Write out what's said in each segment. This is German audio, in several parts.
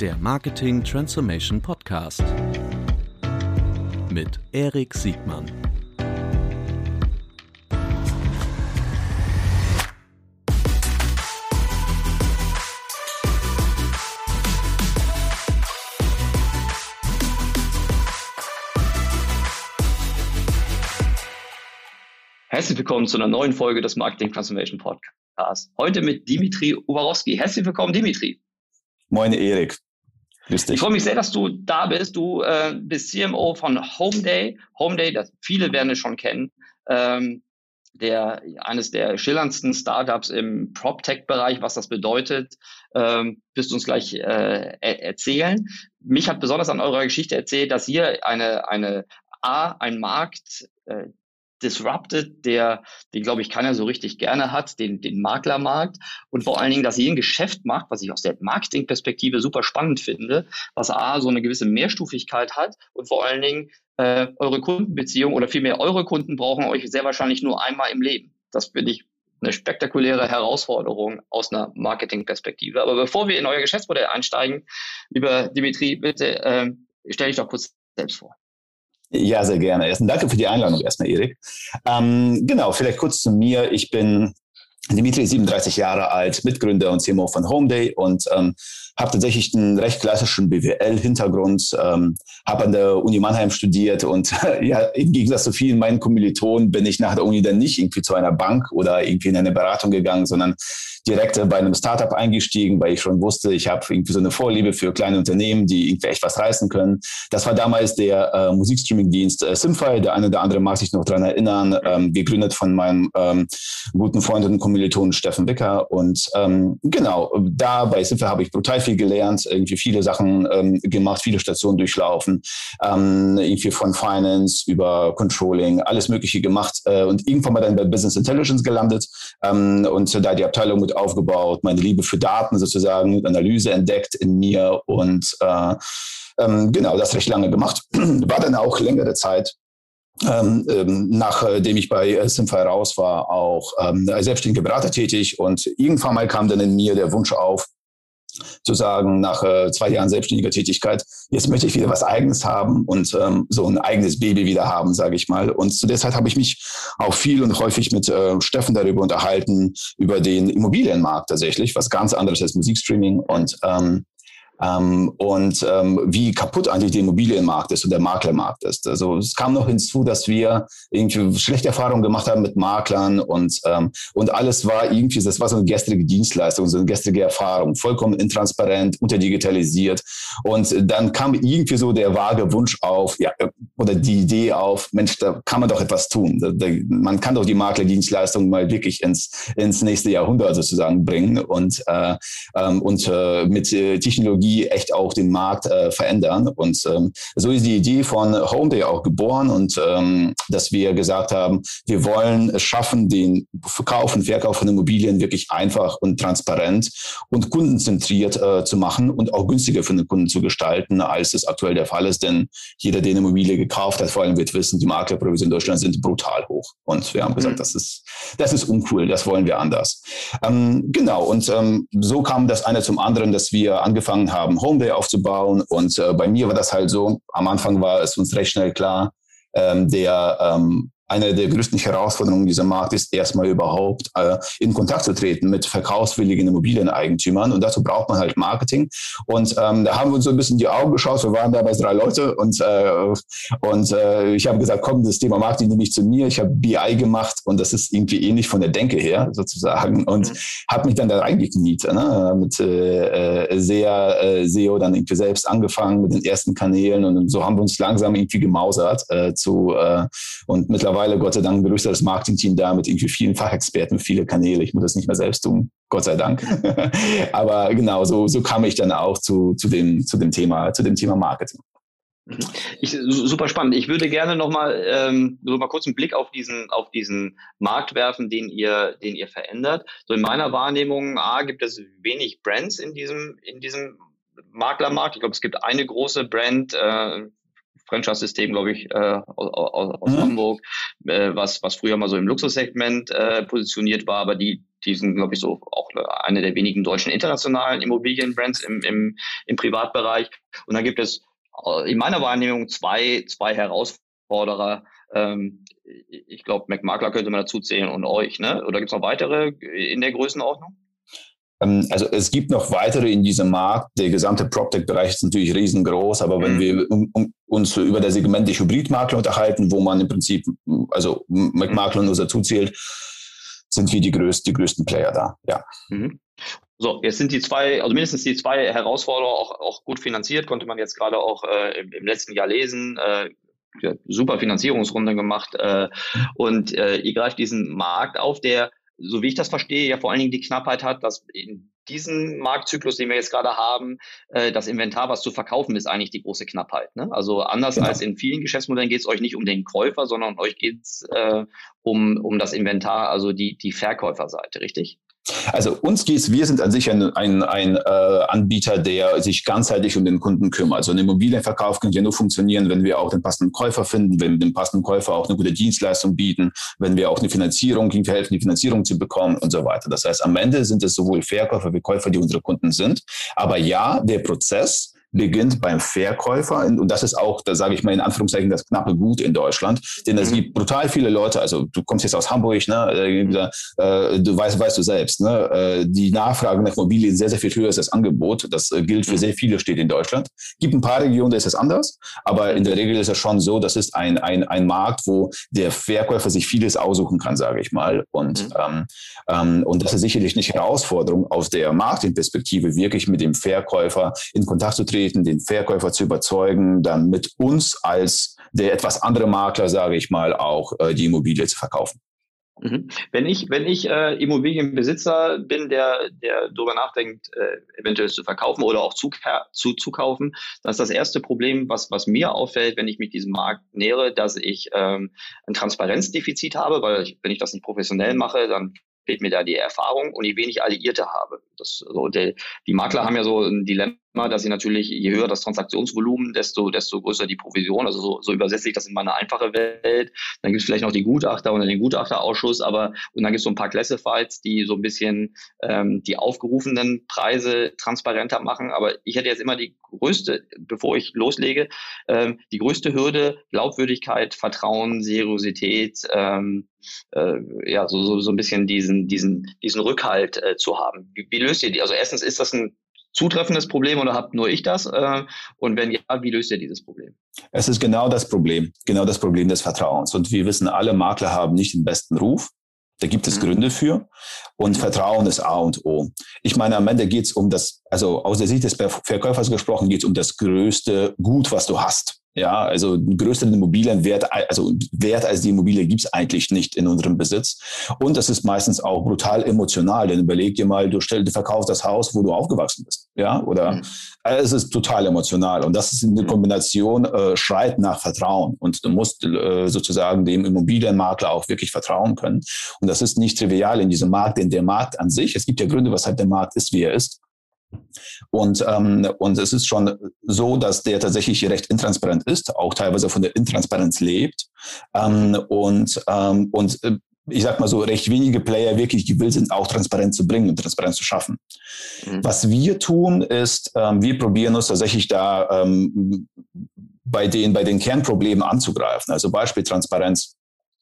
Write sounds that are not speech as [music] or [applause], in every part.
der Marketing Transformation Podcast mit Erik Siegmann. Herzlich willkommen zu einer neuen Folge des Marketing Transformation Podcasts. Heute mit Dimitri Uwarowski. Herzlich willkommen, Dimitri. Moin, Erik. Dich. Ich freue mich sehr, dass du da bist. Du äh, bist CMO von Homeday. Homeday, das viele werden es schon kennen. Ähm, der, eines der schillerndsten Startups im PropTech-Bereich, was das bedeutet, ähm, wirst du uns gleich äh, erzählen. Mich hat besonders an eurer Geschichte erzählt, dass ihr eine, eine A, ein Markt, äh, disrupted, der, den glaube ich keiner so richtig gerne hat, den, den Maklermarkt und vor allen Dingen, dass ihr ein Geschäft macht, was ich aus der Marketingperspektive super spannend finde, was A, so eine gewisse Mehrstufigkeit hat und vor allen Dingen äh, eure Kundenbeziehung oder vielmehr eure Kunden brauchen euch sehr wahrscheinlich nur einmal im Leben. Das finde ich eine spektakuläre Herausforderung aus einer Marketingperspektive. Aber bevor wir in euer Geschäftsmodell einsteigen, lieber Dimitri, bitte äh, stell dich doch kurz selbst vor. Ja, sehr gerne. Erstens danke für die Einladung erstmal, Erik. Ähm, genau, vielleicht kurz zu mir. Ich bin Dimitri, 37 Jahre alt, Mitgründer und CMO von Homeday und ähm, habe tatsächlich einen recht klassischen BWL-Hintergrund, ähm, habe an der Uni Mannheim studiert und [laughs] ja, im Gegensatz zu vielen meinen Kommilitonen bin ich nach der Uni dann nicht irgendwie zu einer Bank oder irgendwie in eine Beratung gegangen, sondern direkt bei einem Startup eingestiegen, weil ich schon wusste, ich habe irgendwie so eine Vorliebe für kleine Unternehmen, die irgendwie echt was reißen können. Das war damals der äh, Musikstreaming-Dienst äh, Simfy. Der eine oder andere mag sich noch dran erinnern, ähm, gegründet von meinem ähm, guten Freund und Kommilitonen Steffen Wicker. Und ähm, genau, da bei Simfy habe ich brutal viel gelernt, irgendwie viele Sachen ähm, gemacht, viele Stationen durchlaufen, ähm, irgendwie von Finance über Controlling, alles Mögliche gemacht äh, und irgendwann mal dann bei Business Intelligence gelandet ähm, und da die Abteilung mit aufgebaut, meine Liebe für Daten sozusagen, Analyse entdeckt in mir und äh, ähm, genau, das recht lange gemacht. [clears throat] War dann auch längere Zeit ähm, ähm, nachdem ich bei äh, Simfy raus war, auch ähm, als selbstständiger Berater tätig und irgendwann mal kam dann in mir der Wunsch auf, zu sagen, nach äh, zwei Jahren selbstständiger Tätigkeit, jetzt möchte ich wieder was Eigenes haben und ähm, so ein eigenes Baby wieder haben, sage ich mal. Und zu Zeit habe ich mich auch viel und häufig mit äh, Steffen darüber unterhalten, über den Immobilienmarkt tatsächlich, was ganz anderes als Musikstreaming. Und ähm, ähm, und ähm, wie kaputt eigentlich der Immobilienmarkt ist und der Maklermarkt ist. Also es kam noch hinzu, dass wir irgendwie schlechte Erfahrungen gemacht haben mit Maklern und, ähm, und alles war irgendwie, das war so eine gestrige Dienstleistung, so eine gestrige Erfahrung, vollkommen intransparent, unterdigitalisiert. Und dann kam irgendwie so der vage Wunsch auf, ja, oder die Idee auf, Mensch, da kann man doch etwas tun. Da, da, man kann doch die Maklerdienstleistung mal wirklich ins, ins nächste Jahrhundert sozusagen bringen und, äh, ähm, und äh, mit äh, Technologie echt auch den Markt äh, verändern. Und ähm, so ist die Idee von Homeday auch geboren und ähm, dass wir gesagt haben, wir wollen es schaffen, den Verkauf und Verkauf von Immobilien wirklich einfach und transparent und kundenzentriert äh, zu machen und auch günstiger für den Kunden zu gestalten, als es aktuell der Fall ist. Denn jeder, der eine Immobilie gekauft hat, vor allem wird wissen, die Maklerprovisionen in Deutschland sind brutal hoch. Und wir haben gesagt, mhm. das ist, das ist uncool, das wollen wir anders. Ähm, genau, und ähm, so kam das eine zum anderen, dass wir angefangen haben, Homebay aufzubauen. Und äh, bei mir war das halt so, am Anfang war es uns recht schnell klar, ähm, der ähm, eine der größten Herausforderungen dieser Markt ist, erstmal überhaupt äh, in Kontakt zu treten mit verkaufswilligen Immobilieneigentümern. Und dazu braucht man halt Marketing. Und ähm, da haben wir uns so ein bisschen die Augen geschaut. Wir waren damals drei Leute und, äh, und äh, ich habe gesagt, komm, das Thema Marketing nehme ich zu mir. Ich habe BI gemacht und das ist irgendwie ähnlich von der Denke her sozusagen. Und mhm. habe mich dann da reingekniet, ne? mit äh, äh sehr äh, SEO dann irgendwie selbst angefangen mit den ersten Kanälen. Und so haben wir uns langsam irgendwie gemausert äh, zu äh, und mittlerweile mittlerweile Gott sei Dank ein größeres Marketing-Team da mit irgendwie vielen Fachexperten, viele Kanäle. Ich muss das nicht mehr selbst tun, Gott sei Dank. [laughs] Aber genau, so, so kam ich dann auch zu, zu, dem, zu, dem Thema, zu dem Thema Marketing. Ich, super spannend. Ich würde gerne noch mal ähm, so mal kurz einen Blick auf diesen auf diesen Markt werfen, den ihr den ihr verändert. So in meiner Wahrnehmung, a gibt es wenig Brands in diesem in diesem Maklermarkt. Ich glaube, es gibt eine große Brand, äh, Franchise-System, glaube ich, äh, aus, aus mhm. Hamburg, äh, was, was früher mal so im Luxussegment äh, positioniert war, aber die die sind, glaube ich, so auch eine der wenigen deutschen internationalen Immobilienbrands im, im, im Privatbereich. Und dann gibt es äh, in meiner Wahrnehmung zwei, zwei Herausforderer. Ähm, ich glaube, McMakler könnte man dazu zählen und euch, ne? Oder gibt es noch weitere in der Größenordnung? Ähm, also es gibt noch weitere in diesem Markt. Der gesamte PropTech-Bereich ist natürlich riesengroß, aber wenn mhm. wir um, um, uns über das Segment der Hybridmakler unterhalten, wo man im Prinzip, also McMakler nur dazu zählt, sind wir die größten, die größten Player da. Ja. Mhm. So, jetzt sind die zwei, also mindestens die zwei Herausforderer auch, auch gut finanziert, konnte man jetzt gerade auch äh, im, im, letzten Jahr lesen. Äh, super Finanzierungsrunde gemacht äh, und äh, ihr greift diesen Markt auf, der, so wie ich das verstehe, ja vor allen Dingen die Knappheit hat, dass in diesem Marktzyklus, den wir jetzt gerade haben, äh, das Inventar, was zu verkaufen ist, eigentlich die große Knappheit. Ne? Also anders genau. als in vielen Geschäftsmodellen geht es euch nicht um den Käufer, sondern euch geht es äh, um, um das Inventar, also die, die Verkäuferseite, richtig? Also uns geht's, wir sind an sich ein, ein, ein äh, Anbieter, der sich ganzheitlich um den Kunden kümmert. Also ein Immobilienverkauf kann ja nur funktionieren, wenn wir auch den passenden Käufer finden, wenn wir dem passenden Käufer auch eine gute Dienstleistung bieten, wenn wir auch eine Finanzierung, ihm helfen, die Finanzierung zu bekommen und so weiter. Das heißt, am Ende sind es sowohl Verkäufer wie Käufer, die unsere Kunden sind. Aber ja, der Prozess, beginnt beim Verkäufer. Und das ist auch, da sage ich mal in Anführungszeichen, das knappe Gut in Deutschland. Denn es mhm. gibt brutal viele Leute, also du kommst jetzt aus Hamburg, ne, äh, äh du weißt, weißt du selbst, ne, äh, die Nachfrage nach Immobilien sehr, sehr viel höher ist als das Angebot. Das äh, gilt für mhm. sehr viele Städte in Deutschland. gibt ein paar Regionen, da ist es anders, aber in der Regel ist es schon so, das ist ein, ein, ein Markt, wo der Verkäufer sich vieles aussuchen kann, sage ich mal. Und, mhm. ähm, ähm, und das ist sicherlich nicht Herausforderung aus der Marketingperspektive, wirklich mit dem Verkäufer in Kontakt zu treten treten, den Verkäufer zu überzeugen, dann mit uns als der etwas andere Makler, sage ich mal, auch äh, die Immobilie zu verkaufen. Mhm. Wenn ich, wenn ich äh, Immobilienbesitzer bin, der, der darüber nachdenkt, äh, eventuell zu verkaufen oder auch zu, zu, zu kaufen, dann ist das erste Problem, was, was mir auffällt, wenn ich mich diesem Markt nähere, dass ich ähm, ein Transparenzdefizit habe, weil ich, wenn ich das nicht professionell mache, dann fehlt mir da die Erfahrung und ich wenig Alliierte habe. Das, so, der, die Makler haben ja so ein Dilemma, dass sie natürlich, je höher das Transaktionsvolumen, desto, desto größer die Provision. Also so, so übersetze ich das in meine einfache Welt. Dann gibt es vielleicht noch die Gutachter oder den Gutachterausschuss, aber und dann gibt es so ein paar Classifieds, die so ein bisschen ähm, die aufgerufenen Preise transparenter machen. Aber ich hätte jetzt immer die größte, bevor ich loslege, ähm, die größte Hürde, Glaubwürdigkeit, Vertrauen, Seriosität, ähm, äh, ja, so, so, so ein bisschen diesen, diesen, diesen Rückhalt äh, zu haben. Wie, wie löst ihr die? Also erstens, ist das ein zutreffendes Problem oder habt nur ich das? Äh, und wenn ja, wie löst ihr dieses Problem? Es ist genau das Problem, genau das Problem des Vertrauens. Und wir wissen, alle Makler haben nicht den besten Ruf. Da gibt es mhm. Gründe für. Und mhm. Vertrauen ist A und O. Ich meine, am Ende geht es um das, also aus der Sicht des Verkäufers gesprochen, geht es um das größte Gut, was du hast. Ja, also einen größeren Immobilienwert, also Wert als die Immobilie gibt's eigentlich nicht in unserem Besitz. Und das ist meistens auch brutal emotional, denn überleg dir mal, du, stell, du verkaufst das Haus, wo du aufgewachsen bist. Ja, oder mhm. es ist total emotional. Und das ist eine mhm. Kombination, äh, schreit nach Vertrauen. Und du musst äh, sozusagen dem Immobilienmakler auch wirklich vertrauen können. Und das ist nicht trivial in diesem Markt, denn der Markt an sich, es gibt ja Gründe, weshalb der Markt ist, wie er ist. Und, ähm, und es ist schon so, dass der tatsächlich recht intransparent ist, auch teilweise von der Intransparenz lebt. Ähm, und, ähm, und äh, ich sag mal so, recht wenige Player wirklich gewillt sind, auch Transparenz zu bringen und Transparenz zu schaffen. Mhm. Was wir tun, ist, ähm, wir probieren uns tatsächlich da ähm, bei den, bei den Kernproblemen anzugreifen. Also Beispiel Transparenz.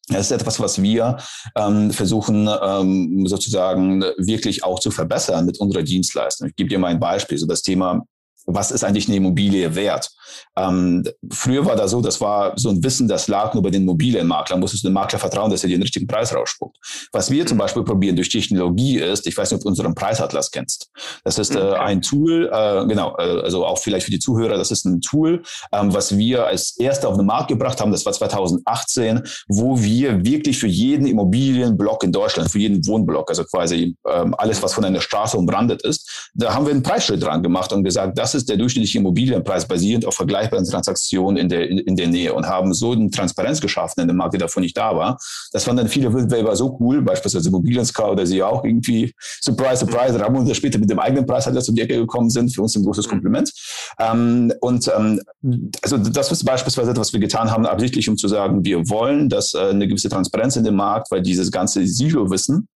Das ist etwas, was wir ähm, versuchen ähm, sozusagen wirklich auch zu verbessern mit unserer Dienstleistung. Ich gebe dir mal ein Beispiel, so das Thema was ist eigentlich eine Immobilie wert? Ähm, früher war das so, das war so ein Wissen, das lag nur bei den Immobilienmaklern. Musstest du dem Makler vertrauen, dass er den richtigen Preis rausspuckt. Was wir zum Beispiel probieren durch Technologie ist, ich weiß nicht, ob du unseren Preisatlas kennst. Das ist äh, ein Tool, äh, genau, äh, also auch vielleicht für die Zuhörer, das ist ein Tool, ähm, was wir als erste auf den Markt gebracht haben, das war 2018, wo wir wirklich für jeden Immobilienblock in Deutschland, für jeden Wohnblock, also quasi ähm, alles, was von einer Straße umrandet ist, da haben wir einen Preisschild dran gemacht und gesagt, das ist der durchschnittliche Immobilienpreis basierend auf vergleichbaren Transaktionen in der, in, der Nähe und haben so eine Transparenz geschaffen in dem Markt, der davon nicht da war. Das fanden dann viele Wettbewerber so cool, beispielsweise Immobilien Scout oder sie auch irgendwie, surprise, surprise, drei Monate später mit dem eigenen Preis halt um die Ecke gekommen sind. Für uns ein großes Kompliment. Ähm, und ähm, also das ist beispielsweise etwas, was wir getan haben, absichtlich, um zu sagen, wir wollen, dass äh, eine gewisse Transparenz in dem Markt, weil dieses ganze Silo-Wissen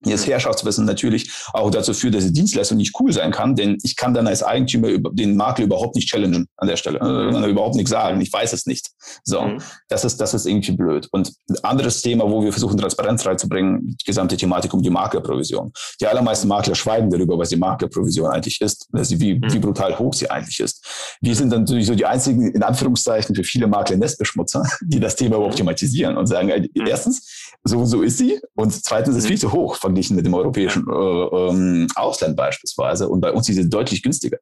das Herrschaftswissen natürlich auch dazu führt, dass die Dienstleistung nicht cool sein kann, denn ich kann dann als Eigentümer den Makler überhaupt nicht challengen an der Stelle, mhm. äh, überhaupt nichts sagen, ich weiß es nicht. So, mhm. das ist das ist irgendwie blöd. Und ein anderes Thema, wo wir versuchen Transparenz reinzubringen, die gesamte Thematik um die Maklerprovision. Die allermeisten Makler schweigen darüber, was die Maklerprovision eigentlich ist, also wie, mhm. wie brutal hoch sie eigentlich ist. Wir sind dann natürlich so die einzigen in Anführungszeichen für viele Makler Nestbeschmutzer, die das Thema überhaupt thematisieren und sagen, äh, mhm. erstens so so ist sie und zweitens ist mhm. viel zu hoch verglichen mit dem europäischen äh, ähm, Ausland beispielsweise. Und bei uns ist es deutlich günstiger.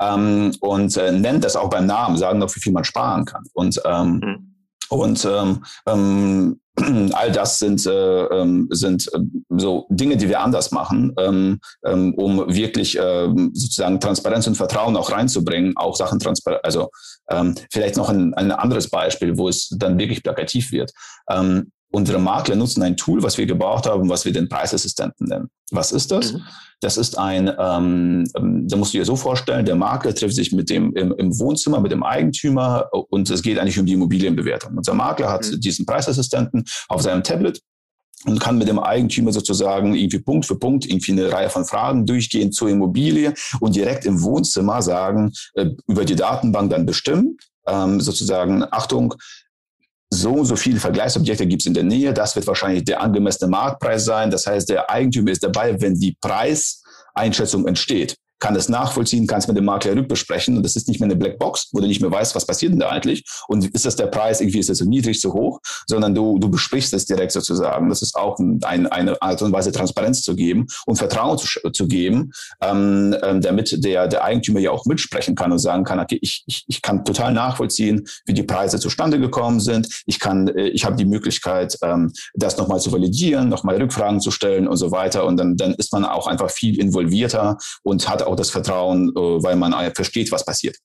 Ähm, und äh, nennt das auch beim Namen, sagen doch, wie viel man sparen kann. Und ähm, mhm. Und ähm, ähm, [clears throat] all das sind, äh, ähm, sind äh, so Dinge, die wir anders machen, ähm, ähm, um wirklich äh, sozusagen Transparenz und Vertrauen auch reinzubringen, auch Sachen transparent. Also ähm, vielleicht noch ein, ein anderes Beispiel, wo es dann wirklich plakativ wird. Ähm, Unsere Makler nutzen ein Tool, was wir gebaut haben, was wir den Preisassistenten nennen. Was ist das? Mhm. Das ist ein, ähm, ähm, da musst du dir so vorstellen, der Makler trifft sich mit dem im, im, Wohnzimmer mit dem Eigentümer und es geht eigentlich um die Immobilienbewertung. Unser Makler hat mhm. diesen Preisassistenten auf seinem Tablet und kann mit dem Eigentümer sozusagen irgendwie Punkt für Punkt irgendwie eine Reihe von Fragen durchgehen zur Immobilie und direkt im Wohnzimmer sagen, äh, über die Datenbank dann bestimmen, ähm, sozusagen, Achtung, so und so viele Vergleichsobjekte gibt es in der Nähe. Das wird wahrscheinlich der angemessene Marktpreis sein. Das heißt, der Eigentümer ist dabei, wenn die Preiseinschätzung entsteht kann es nachvollziehen, kann es mit dem Makler rückbesprechen und das ist nicht mehr eine Blackbox, wo du nicht mehr weißt, was passiert denn da eigentlich und ist das der Preis, irgendwie ist das so niedrig, so hoch, sondern du, du besprichst es direkt sozusagen. Das ist auch ein, eine Art und Weise, Transparenz zu geben und Vertrauen zu, zu geben, ähm, ähm, damit der, der Eigentümer ja auch mitsprechen kann und sagen kann, okay, ich, ich, ich kann total nachvollziehen, wie die Preise zustande gekommen sind. Ich kann, äh, ich habe die Möglichkeit, ähm, das nochmal zu validieren, nochmal Rückfragen zu stellen und so weiter und dann, dann ist man auch einfach viel involvierter und hat auch das Vertrauen, äh, weil man versteht, was passiert.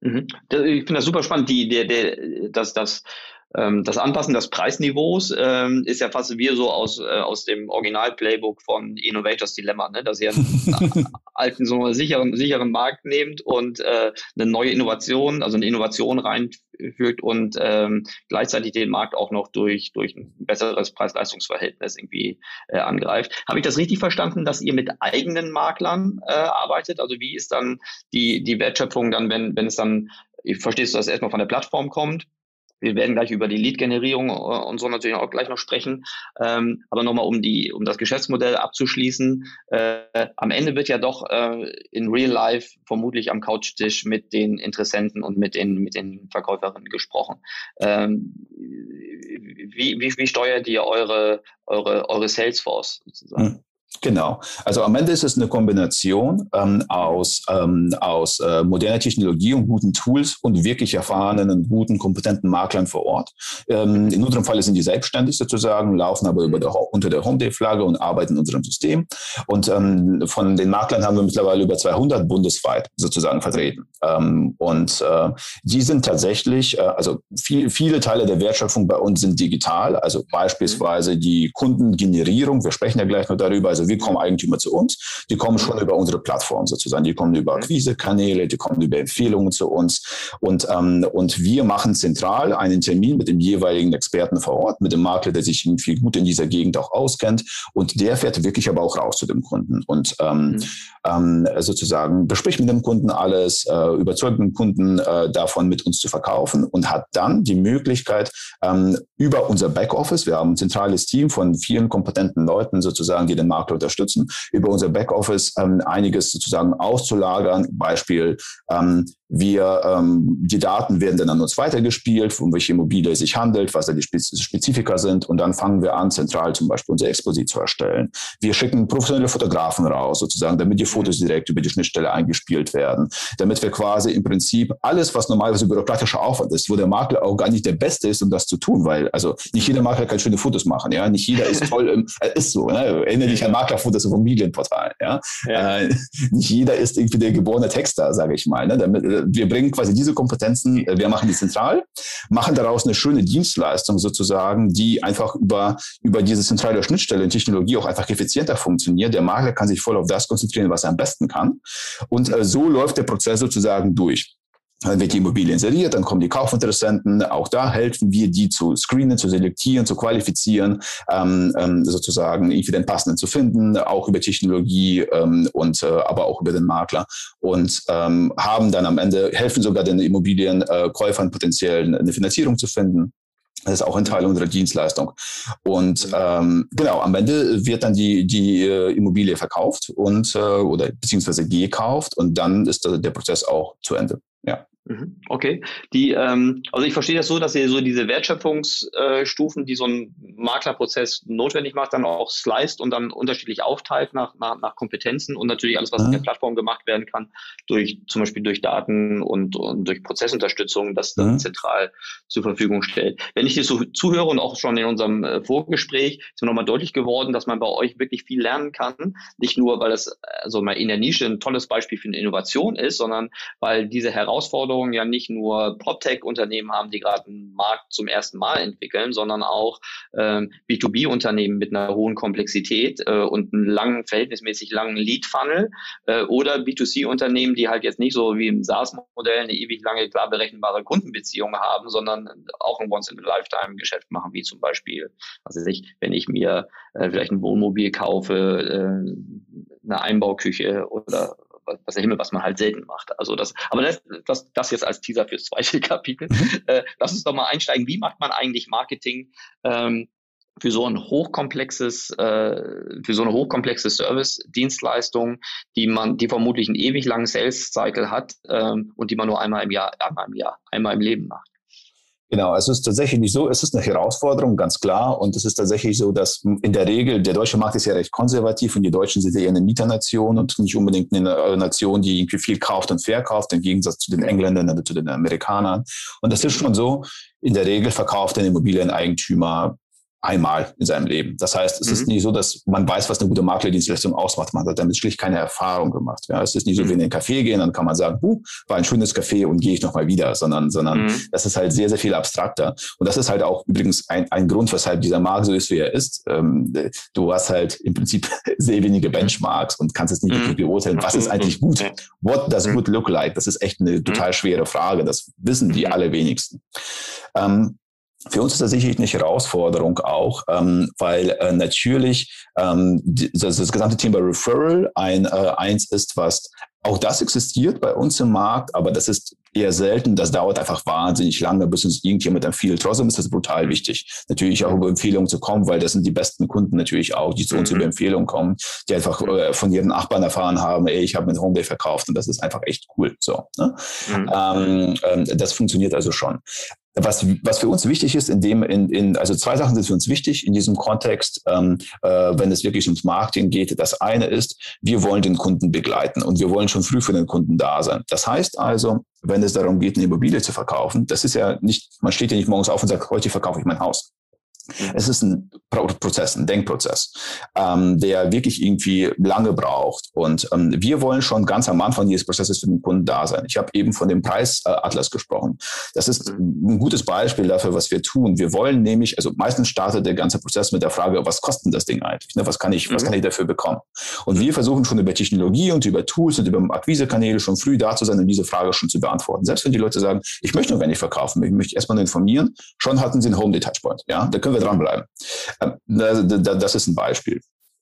Mhm. Ich finde das super spannend, die, der, der, dass das das Anpassen des Preisniveaus ähm, ist ja fast wie so aus, äh, aus dem Original-Playbook von Innovators Dilemma, ne? dass ihr einen [laughs] alten, so einen sicheren, sicheren Markt nehmt und äh, eine neue Innovation, also eine Innovation reinführt und ähm, gleichzeitig den Markt auch noch durch, durch ein besseres Preis-Leistungs-Verhältnis irgendwie äh, angreift. Habe ich das richtig verstanden, dass ihr mit eigenen Maklern äh, arbeitet? Also wie ist dann die, die Wertschöpfung dann, wenn, wenn es dann, verstehst du, dass es erstmal von der Plattform kommt? Wir werden gleich über die Lead-Generierung äh, und so natürlich auch gleich noch sprechen. Ähm, aber nochmal, um die, um das Geschäftsmodell abzuschließen. Äh, am Ende wird ja doch äh, in Real Life vermutlich am Couchtisch mit den Interessenten und mit den, mit den Verkäuferinnen gesprochen. Ähm, wie, wie, wie steuert ihr eure, eure, eure Salesforce sozusagen? Genau. Also am Ende ist es eine Kombination ähm, aus, ähm, aus äh, moderner Technologie und guten Tools und wirklich erfahrenen und guten, kompetenten Maklern vor Ort. Ähm, in unserem Fall sind die selbstständig sozusagen, laufen aber über der, unter der Homeday-Flagge und arbeiten in unserem System. Und ähm, von den Maklern haben wir mittlerweile über 200 bundesweit sozusagen vertreten. Ähm, und äh, die sind tatsächlich, äh, also viel, viele Teile der Wertschöpfung bei uns sind digital, also beispielsweise die Kundengenerierung. Wir sprechen ja gleich noch darüber. Also wie kommen Eigentümer zu uns? Die kommen schon über unsere Plattform sozusagen. Die kommen über Akquisekanäle, die kommen über Empfehlungen zu uns. Und, ähm, und wir machen zentral einen Termin mit dem jeweiligen Experten vor Ort, mit dem Makler, der sich irgendwie gut in dieser Gegend auch auskennt. Und der fährt wirklich aber auch raus zu dem Kunden und ähm, mhm. ähm, sozusagen bespricht mit dem Kunden alles, äh, überzeugt den Kunden äh, davon, mit uns zu verkaufen und hat dann die Möglichkeit, ähm, über unser Backoffice, wir haben ein zentrales Team von vielen kompetenten Leuten sozusagen, die den Makler unterstützen, über unser Backoffice ähm, einiges sozusagen auszulagern. Beispiel ähm, wir, ähm, die Daten werden dann an uns weitergespielt, um welche Immobilie es sich handelt, was da die Spezifika sind. Und dann fangen wir an, zentral zum Beispiel unser Exposit zu erstellen. Wir schicken professionelle Fotografen raus, sozusagen, damit die Fotos direkt über die Schnittstelle eingespielt werden. Damit wir quasi im Prinzip alles, was normalerweise bürokratischer Aufwand ist, wo der Makler auch gar nicht der Beste ist, um das zu tun, weil also nicht jeder Makler kann schöne Fotos machen, ja. Nicht jeder ist [laughs] toll im, äh, ist so, ne? Erinnere dich an Maklerfotos im Immobilienportal, ja. ja. Äh, nicht jeder ist irgendwie der geborene Texter, sage ich mal, ne? Damit, wir bringen quasi diese Kompetenzen, äh, wir machen die zentral, machen daraus eine schöne Dienstleistung sozusagen, die einfach über, über diese zentrale Schnittstelle in Technologie auch einfach effizienter funktioniert. Der Makler kann sich voll auf das konzentrieren, was er am besten kann. Und äh, so läuft der Prozess sozusagen durch. Dann wird die Immobilie inseriert, dann kommen die Kaufinteressenten. Auch da helfen wir, die zu screenen, zu selektieren, zu qualifizieren, ähm, ähm, sozusagen irgendwie den passenden zu finden, auch über Technologie ähm, und äh, aber auch über den Makler und ähm, haben dann am Ende helfen sogar den Immobilienkäufern potenziell eine Finanzierung zu finden. Das ist auch ein Teil unserer Dienstleistung. Und ähm, genau, am Ende wird dann die, die äh, Immobilie verkauft und äh, oder beziehungsweise gekauft und dann ist der Prozess auch zu Ende. Ja. Mhm. Okay. Die, ähm, also ich verstehe das so, dass ihr so diese Wertschöpfungsstufen, die so ein Maklerprozess notwendig macht, dann auch sliced und dann unterschiedlich aufteilt nach, nach, nach Kompetenzen und natürlich alles, was mhm. in der Plattform gemacht werden kann, durch zum Beispiel durch Daten und, und durch Prozessunterstützung, das dann mhm. zentral zur Verfügung stellt. Wenn ich dir so zuhöre und auch schon in unserem äh, Vorgespräch ist mir nochmal deutlich geworden, dass man bei euch wirklich viel lernen kann. Nicht nur, weil es also mal in der Nische ein tolles Beispiel für eine Innovation ist, sondern weil diese Herausforderungen Herausforderung ja nicht nur PropTech-Unternehmen haben, die gerade einen Markt zum ersten Mal entwickeln, sondern auch ähm, B2B-Unternehmen mit einer hohen Komplexität äh, und einem langen, verhältnismäßig langen Lead-Funnel äh, oder B2C-Unternehmen, die halt jetzt nicht so wie im SaaS-Modell eine ewig lange, klar berechenbare Kundenbeziehung haben, sondern auch ein Once-in-a-Lifetime-Geschäft machen, wie zum Beispiel, also ich, wenn ich mir äh, vielleicht ein Wohnmobil kaufe, äh, eine Einbauküche oder was der Himmel, was man halt selten macht. Also das, aber das, das, das jetzt als Teaser fürs zweite [laughs] Kapitel. Mhm. Äh, lass uns doch mal einsteigen. Wie macht man eigentlich Marketing ähm, für so ein hochkomplexes, äh, für so eine hochkomplexe Service-Dienstleistung, die man, die vermutlich einen ewig langen Sales-Cycle hat ähm, und die man nur einmal im Jahr, einmal im Jahr, einmal im Leben macht? Genau, es ist tatsächlich nicht so, es ist eine Herausforderung, ganz klar. Und es ist tatsächlich so, dass in der Regel, der deutsche Markt ist ja recht konservativ und die Deutschen sind ja eher eine Mieternation und nicht unbedingt eine Nation, die irgendwie viel kauft und verkauft, im Gegensatz zu den Engländern oder zu den Amerikanern. Und das ist schon so, in der Regel verkauft ein Immobilieneigentümer einmal in seinem Leben. Das heißt, es mhm. ist nicht so, dass man weiß, was eine gute Maklerdienstleistung ausmacht. Man hat damit schlicht keine Erfahrung gemacht. Ja, es ist nicht so, mhm. wie in den Café gehen, dann kann man sagen, huh, war ein schönes Café und gehe ich nochmal wieder, sondern, sondern mhm. das ist halt sehr, sehr viel abstrakter. Und das ist halt auch übrigens ein, ein Grund, weshalb dieser Markt so ist, wie er ist. Ähm, du hast halt im Prinzip [laughs] sehr wenige Benchmarks und kannst es nicht mhm. wirklich beurteilen, was ist mhm. eigentlich gut? What does good look like? Das ist echt eine total schwere Frage. Das wissen die allerwenigsten. Ähm, für uns ist das sicherlich eine Herausforderung auch, ähm, weil äh, natürlich ähm, das, das, gesamte Thema Referral ein äh, eins ist, was auch das existiert bei uns im Markt, aber das ist eher selten. Das dauert einfach wahnsinnig lange, bis uns irgendjemand empfiehlt. Trotzdem ist das brutal wichtig, natürlich auch über Empfehlungen zu kommen, weil das sind die besten Kunden natürlich auch, die zu uns mhm. über Empfehlungen kommen, die einfach äh, von ihren Nachbarn erfahren haben, ey, ich habe mit Homeday verkauft und das ist einfach echt cool. So, ne? mhm. ähm, ähm, das funktioniert also schon. Was, was für uns wichtig ist, in dem, in, in, also zwei Sachen sind für uns wichtig in diesem Kontext, ähm, äh, wenn es wirklich ums Marketing geht. Das eine ist, wir wollen den Kunden begleiten und wir wollen schon früh für den Kunden da sein. Das heißt also, wenn es darum geht, eine Immobilie zu verkaufen, das ist ja nicht, man steht ja nicht morgens auf und sagt, heute verkaufe ich mein Haus. Es ist ein Prozess, ein Denkprozess, ähm, der wirklich irgendwie lange braucht. Und ähm, wir wollen schon ganz am Anfang dieses Prozesses für den Kunden da sein. Ich habe eben von dem Preisatlas gesprochen. Das ist ein gutes Beispiel dafür, was wir tun. Wir wollen nämlich, also meistens startet der ganze Prozess mit der Frage, was kostet das Ding eigentlich? Ne? Was kann ich, was kann ich dafür bekommen? Und wir versuchen schon über Technologie und über Tools und über Akquisekanäle schon früh da zu sein, um diese Frage schon zu beantworten. Selbst wenn die Leute sagen, ich möchte nur gar nicht verkaufen, ich möchte erstmal nur informieren, schon hatten sie einen Home Touchpoint. Ja, da können wir wir dranbleiben. Ähm, das ist ein Beispiel.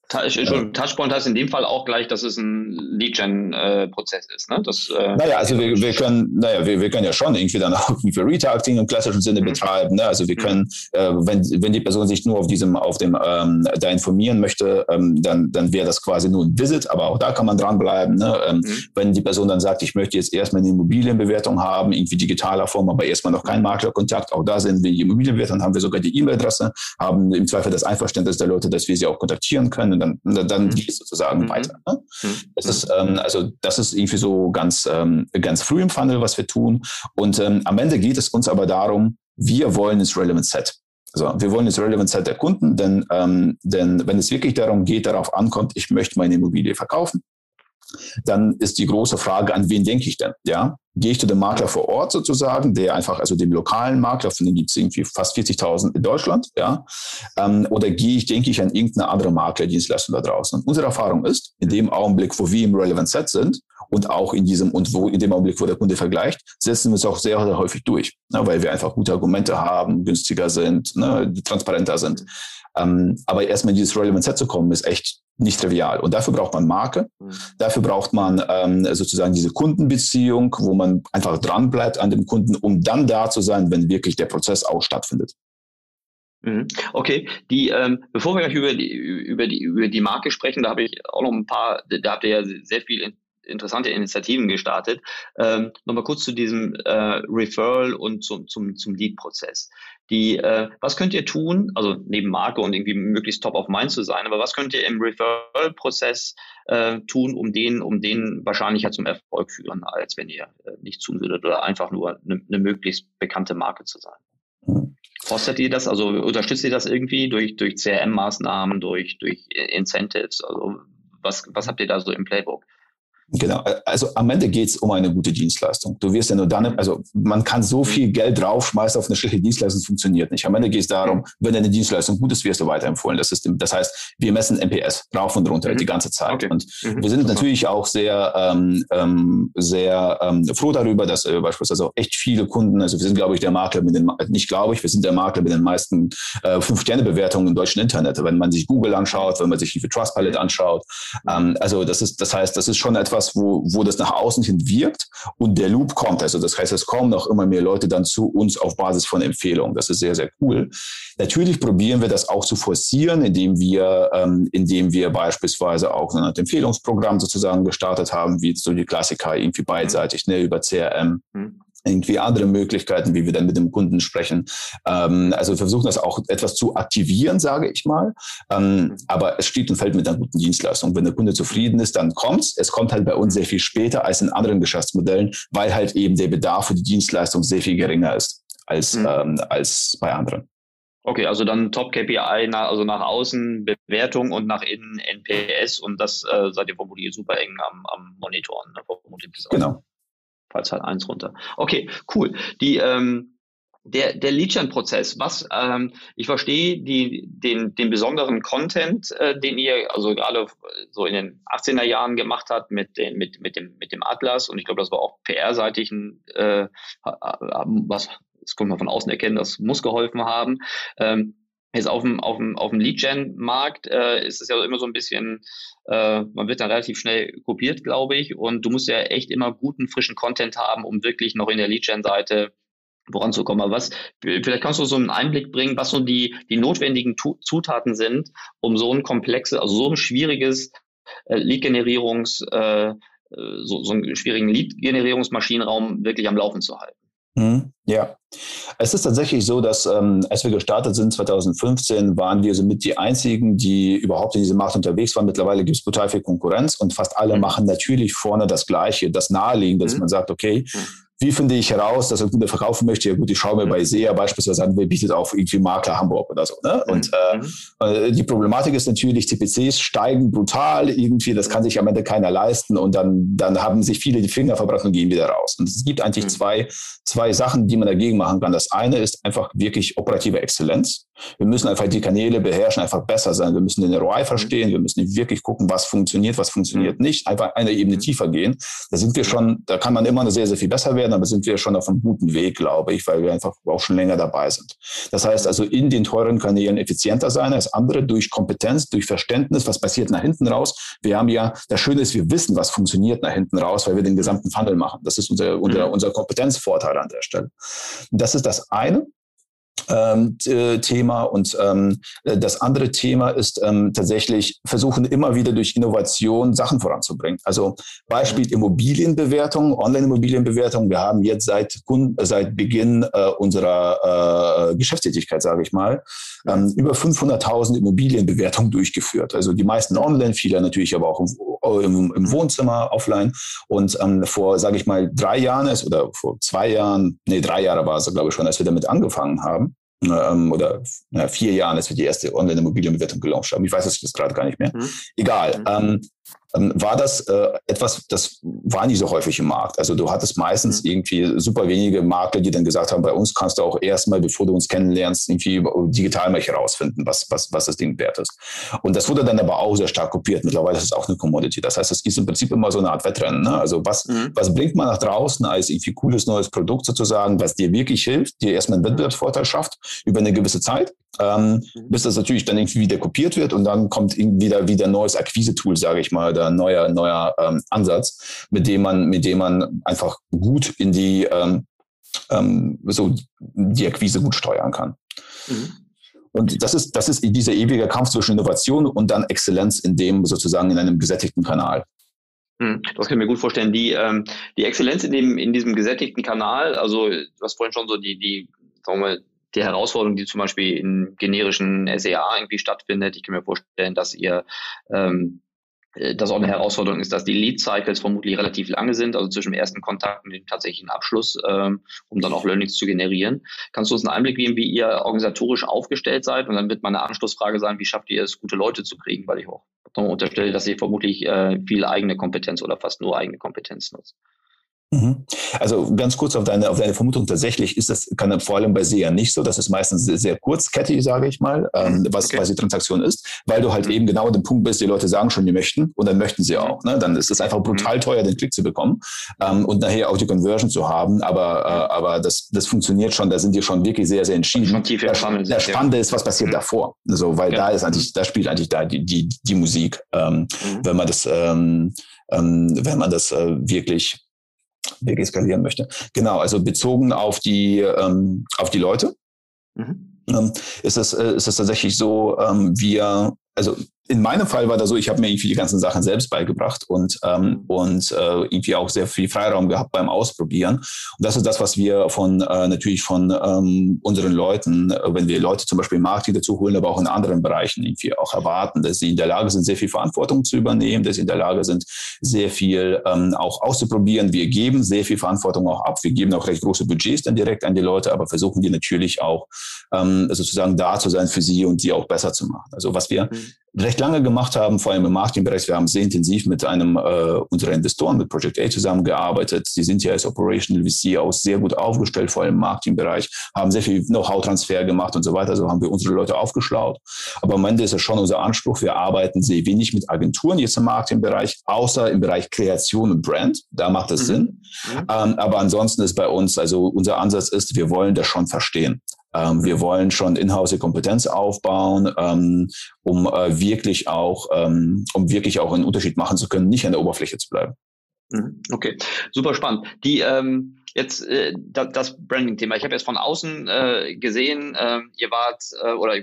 Touchpoint heißt in dem Fall auch gleich, dass es ein Lead-Gen-Prozess ist. Ne? Das, äh, naja, also wir, wir können, naja, wir, wir können ja schon irgendwie dann [laughs] auch für Retargeting im klassischen Sinne mhm. betreiben. Ne? Also wir mhm. können, äh, wenn, wenn die Person sich nur auf diesem, auf dem ähm, da informieren möchte, ähm, dann, dann wäre das quasi nur ein Visit, aber auch da kann man dranbleiben. Ne? Ähm, mhm. Wenn die Person dann sagt, ich möchte jetzt erstmal eine Immobilienbewertung haben, irgendwie digitaler Form, aber erstmal noch keinen Maklerkontakt, auch da sind wir die Immobilienbewertung, haben wir sogar die E-Mail-Adresse, haben im Zweifel das Einverständnis der Leute, dass wir sie auch kontaktieren können und dann, dann mhm. geht es sozusagen mhm. weiter. Ne? Mhm. Das ist, ähm, also das ist irgendwie so ganz, ähm, ganz früh im Funnel, was wir tun. Und ähm, am Ende geht es uns aber darum, wir wollen das Relevant Set. Also wir wollen das Relevant Set der Kunden, denn, ähm, denn wenn es wirklich darum geht, darauf ankommt, ich möchte meine Immobilie verkaufen, dann ist die große Frage, an wen denke ich denn? Ja, Gehe ich zu dem Makler vor Ort sozusagen, der einfach, also dem lokalen Makler, von dem gibt es irgendwie fast 40.000 in Deutschland, ja, ähm, oder gehe ich, denke ich, an irgendeine andere Maklerdienstleistung da draußen. Und unsere Erfahrung ist, in dem Augenblick, wo wir im Relevant Set sind und auch in diesem und wo in dem Augenblick, wo der Kunde vergleicht, setzen wir es auch sehr, sehr häufig durch, ne, weil wir einfach gute Argumente haben, günstiger sind, ne, transparenter sind. Ähm, aber erstmal in dieses Relevant Set zu kommen, ist echt nicht trivial. Und dafür braucht man Marke, mhm. dafür braucht man ähm, sozusagen diese Kundenbeziehung, wo man einfach dran bleibt an dem Kunden, um dann da zu sein, wenn wirklich der Prozess auch stattfindet. Mhm. Okay, die, ähm, bevor wir gleich über die, über die, über die Marke sprechen, da habe ich auch noch ein paar, da habt ihr ja sehr viel interessante Initiativen gestartet. Ähm, Nochmal kurz zu diesem äh, Referral und zum, zum, zum Lead-Prozess. Die, äh, was könnt ihr tun, also neben Marke und irgendwie möglichst top of mind zu sein, aber was könnt ihr im Referral-Prozess äh, tun, um den, um den wahrscheinlicher zum Erfolg führen, als wenn ihr äh, nichts tun würdet oder einfach nur eine ne möglichst bekannte Marke zu sein? Fostert ihr das, also unterstützt ihr das irgendwie durch, durch CRM-Maßnahmen, durch, durch Incentives? Also was, was habt ihr da so im Playbook? Genau, also am Ende geht es um eine gute Dienstleistung. Du wirst ja nur dann, also man kann so viel Geld draufschmeißen auf eine schlechte Dienstleistung, es funktioniert nicht. Am Ende geht es darum, wenn deine Dienstleistung gut ist, wirst du weiterempfohlen. Das, ist, das heißt, wir messen MPS rauf und runter mhm. die ganze Zeit. Okay. Und mhm. wir sind natürlich auch sehr, ähm, ähm, sehr ähm, froh darüber, dass äh, beispielsweise auch echt viele Kunden, also wir sind, glaube ich, der Makler mit den, nicht glaube ich, wir sind der Makler mit den meisten äh, Fünf-Sterne-Bewertungen im deutschen Internet. Wenn man sich Google anschaut, wenn man sich die Trustpilot anschaut. Ähm, also das ist, das heißt, das ist schon etwas, etwas, wo, wo das nach außen hin wirkt und der Loop kommt. Also das heißt, es kommen noch immer mehr Leute dann zu uns auf Basis von Empfehlungen. Das ist sehr, sehr cool. Natürlich probieren wir das auch zu forcieren, indem wir, ähm, indem wir beispielsweise auch ein Empfehlungsprogramm sozusagen gestartet haben, wie so die Klassiker irgendwie beidseitig, ne, über CRM. Mhm irgendwie andere Möglichkeiten, wie wir dann mit dem Kunden sprechen. Ähm, also wir versuchen das auch etwas zu aktivieren, sage ich mal. Ähm, aber es steht und fällt mit einer guten Dienstleistung. Wenn der Kunde zufrieden ist, dann kommt's. Es kommt halt bei uns sehr viel später als in anderen Geschäftsmodellen, weil halt eben der Bedarf für die Dienstleistung sehr viel geringer ist als, mhm. ähm, als bei anderen. Okay, also dann Top KPI, nach, also nach außen Bewertung und nach innen NPS und das äh, seid ihr vermutlich super eng am, am Monitoren. Ne? Genau falls halt eins runter. Okay, cool. Die, ähm, der, der Lead-Gen-Prozess, was, ähm, ich verstehe die, den, den besonderen Content, äh, den ihr also gerade so in den 18er Jahren gemacht habt mit, den, mit, mit, dem, mit dem Atlas und ich glaube, das war auch PR-seitig ein, äh, was, das kommt man von außen erkennen, das muss geholfen haben. Ähm, Jetzt auf dem, auf dem, auf dem Lead-Gen-Markt äh, ist es ja immer so ein bisschen, äh, man wird dann relativ schnell kopiert, glaube ich. Und du musst ja echt immer guten, frischen Content haben, um wirklich noch in der Lead-Gen-Seite voranzukommen. Aber was, vielleicht kannst du so einen Einblick bringen, was so die, die notwendigen Zutaten sind, um so ein komplexes, also so ein schwieriges äh, Lead-Generierungs, äh, so, so einen schwierigen Lead-Generierungsmaschinenraum wirklich am Laufen zu halten. Mhm, ja, es ist tatsächlich so, dass ähm, als wir gestartet sind 2015, waren wir somit die einzigen, die überhaupt in diesem Markt unterwegs waren. Mittlerweile gibt es total viel Konkurrenz und fast alle mhm. machen natürlich vorne das Gleiche, das Naheliegende, dass mhm. man sagt, okay, mhm wie finde ich heraus, dass ein Kunde verkaufen möchte? Ja gut, ich schaue mir bei SEA beispielsweise an, wer bietet auch irgendwie Makler Hamburg oder so. Ne? Und mhm. äh, die Problematik ist natürlich, CPCs steigen brutal irgendwie, das kann sich am Ende keiner leisten und dann, dann haben sich viele die Finger verbrannt und gehen wieder raus. Und es gibt eigentlich mhm. zwei, zwei Sachen, die man dagegen machen kann. Das eine ist einfach wirklich operative Exzellenz. Wir müssen einfach die Kanäle beherrschen, einfach besser sein. Wir müssen den ROI mhm. verstehen. Wir müssen wirklich gucken, was funktioniert, was funktioniert mhm. nicht. Einfach eine Ebene mhm. tiefer gehen. Da sind wir schon, da kann man immer sehr, sehr viel besser werden, aber sind wir schon auf einem guten Weg, glaube ich, weil wir einfach auch schon länger dabei sind. Das heißt also in den teuren Kanälen effizienter sein als andere durch Kompetenz, durch Verständnis, was passiert nach hinten raus. Wir haben ja, das Schöne ist, wir wissen, was funktioniert nach hinten raus, weil wir den gesamten Funnel machen. Das ist unser, unser, unser Kompetenzvorteil an der Stelle. Das ist das eine ähm, äh, Thema. Und ähm, das andere Thema ist ähm, tatsächlich versuchen immer wieder durch Innovation Sachen voranzubringen. Also Beispiel Immobilienbewertung, Online-Immobilienbewertung. Wir haben jetzt seit, seit Beginn äh, unserer äh, Geschäftstätigkeit, sage ich mal, ähm, über 500.000 Immobilienbewertungen durchgeführt. Also die meisten online, viele natürlich aber auch im, im, im Wohnzimmer, offline. Und ähm, vor, sage ich mal, drei Jahren ist oder vor zwei Jahren, nee, drei Jahre war es, glaube ich, schon, als wir damit angefangen haben, ähm, oder na, vier Jahren, wir die erste Online-Immobilienbewertung gelauncht haben. Ich weiß es jetzt gerade gar nicht mehr. Mhm. Egal. Mhm. Ähm, war das äh, etwas, das war nicht so häufig im Markt. Also du hattest meistens mhm. irgendwie super wenige Makler, die dann gesagt haben, bei uns kannst du auch erstmal, bevor du uns kennenlernst, irgendwie digital mal herausfinden, was, was, was das Ding wert ist. Und das wurde dann aber auch sehr stark kopiert. Mittlerweile ist es auch eine Commodity. Das heißt, es ist im Prinzip immer so eine Art Wettrennen. Ne? Also was, mhm. was bringt man nach draußen als irgendwie cooles neues Produkt sozusagen, was dir wirklich hilft, dir erstmal einen Wettbewerbsvorteil schafft über eine gewisse Zeit, ähm, mhm. bis das natürlich dann irgendwie wieder kopiert wird und dann kommt wieder wieder neues Akquise-Tool, sage ich mal, oder neuer neuer ähm, Ansatz, mit dem man mit dem man einfach gut in die ähm, ähm, so die Akquise gut steuern kann. Mhm. Und das ist, das ist dieser ewige Kampf zwischen Innovation und dann Exzellenz in dem sozusagen in einem gesättigten Kanal. Hm, das kann ich mir gut vorstellen. Die, ähm, die Exzellenz in, dem, in diesem gesättigten Kanal, also du hast vorhin schon so die, die, sagen wir, die Herausforderung, die zum Beispiel in generischen SEA irgendwie stattfindet. Ich kann mir vorstellen, dass ihr ähm, äh, dass auch eine Herausforderung ist, dass die Lead Cycles vermutlich relativ lange sind, also zwischen dem ersten Kontakt und dem tatsächlichen Abschluss, ähm, um dann auch Learnings zu generieren. Kannst du uns einen Einblick geben, wie ihr organisatorisch aufgestellt seid? Und dann wird meine Anschlussfrage sein, wie schafft ihr es, gute Leute zu kriegen? Weil ich auch unterstelle, dass ihr vermutlich äh, viel eigene Kompetenz oder fast nur eigene Kompetenz nutzt. Mhm. Also ganz kurz auf deine, auf deine Vermutung. Tatsächlich ist das kann vor allem bei SEA nicht so. Das ist meistens sehr, sehr kurzkettig, sage ich mal, ähm, mhm. was okay. quasi Transaktion ist, weil du halt mhm. eben genau an dem Punkt bist, die Leute sagen schon, die möchten und dann möchten sie mhm. auch. Ne? Dann ist es einfach brutal mhm. teuer, den Klick zu bekommen ähm, und nachher auch die Conversion zu haben. Aber, äh, aber das, das funktioniert schon. Da sind die schon wirklich sehr, sehr entschieden. Schon tief das, das Spannende ist, was passiert mhm. davor. So, weil ja. da ist eigentlich, da spielt eigentlich da die, die, die Musik, ähm, wenn man das, ähm, ähm, wenn man das äh, wirklich skalieren möchte. Genau, also bezogen auf die, ähm, auf die Leute. Mhm. Ähm, ist, es, äh, ist es tatsächlich so, ähm, wir, also in meinem Fall war das so, ich habe mir irgendwie die ganzen Sachen selbst beigebracht und, ähm, und äh, irgendwie auch sehr viel Freiraum gehabt beim Ausprobieren. Und das ist das, was wir von äh, natürlich von ähm, unseren Leuten, äh, wenn wir Leute zum Beispiel im Marketing dazu holen, aber auch in anderen Bereichen irgendwie auch erwarten, dass sie in der Lage sind, sehr viel Verantwortung zu übernehmen, dass sie in der Lage sind, sehr viel ähm, auch auszuprobieren. Wir geben sehr viel Verantwortung auch ab. Wir geben auch recht große Budgets dann direkt an die Leute, aber versuchen die natürlich auch ähm, sozusagen da zu sein für sie und sie auch besser zu machen. Also was wir mhm recht lange gemacht haben, vor allem im Marketingbereich. Wir haben sehr intensiv mit einem äh, unserer Investoren, mit Project A zusammengearbeitet. Sie sind ja als Operational VC auch sehr gut aufgestellt, vor allem im Marketingbereich, haben sehr viel Know-how-Transfer gemacht und so weiter. So haben wir unsere Leute aufgeschlaut. Aber am Ende ist es schon unser Anspruch. Wir arbeiten sehr wenig mit Agenturen jetzt im Marketingbereich, außer im Bereich Kreation und Brand. Da macht es mhm. Sinn. Mhm. Ähm, aber ansonsten ist bei uns, also unser Ansatz ist, wir wollen das schon verstehen. Ähm, wir wollen schon in-house Kompetenz aufbauen, ähm, um äh, wirklich auch, ähm, um wirklich auch einen Unterschied machen zu können, nicht an der Oberfläche zu bleiben. Mhm. Okay, super spannend. Die ähm, jetzt äh, das, Branding-Thema. Ich habe jetzt von außen äh, gesehen, äh, ihr wart äh, oder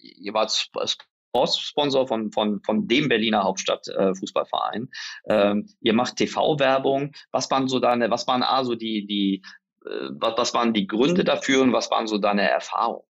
ihr wart Sponsor von, von, von dem Berliner Hauptstadtfußballverein. Äh, ähm, ihr macht TV-Werbung. Was waren so deine, was waren also die, die äh, was, was waren die Gründe dafür und was waren so deine Erfahrungen?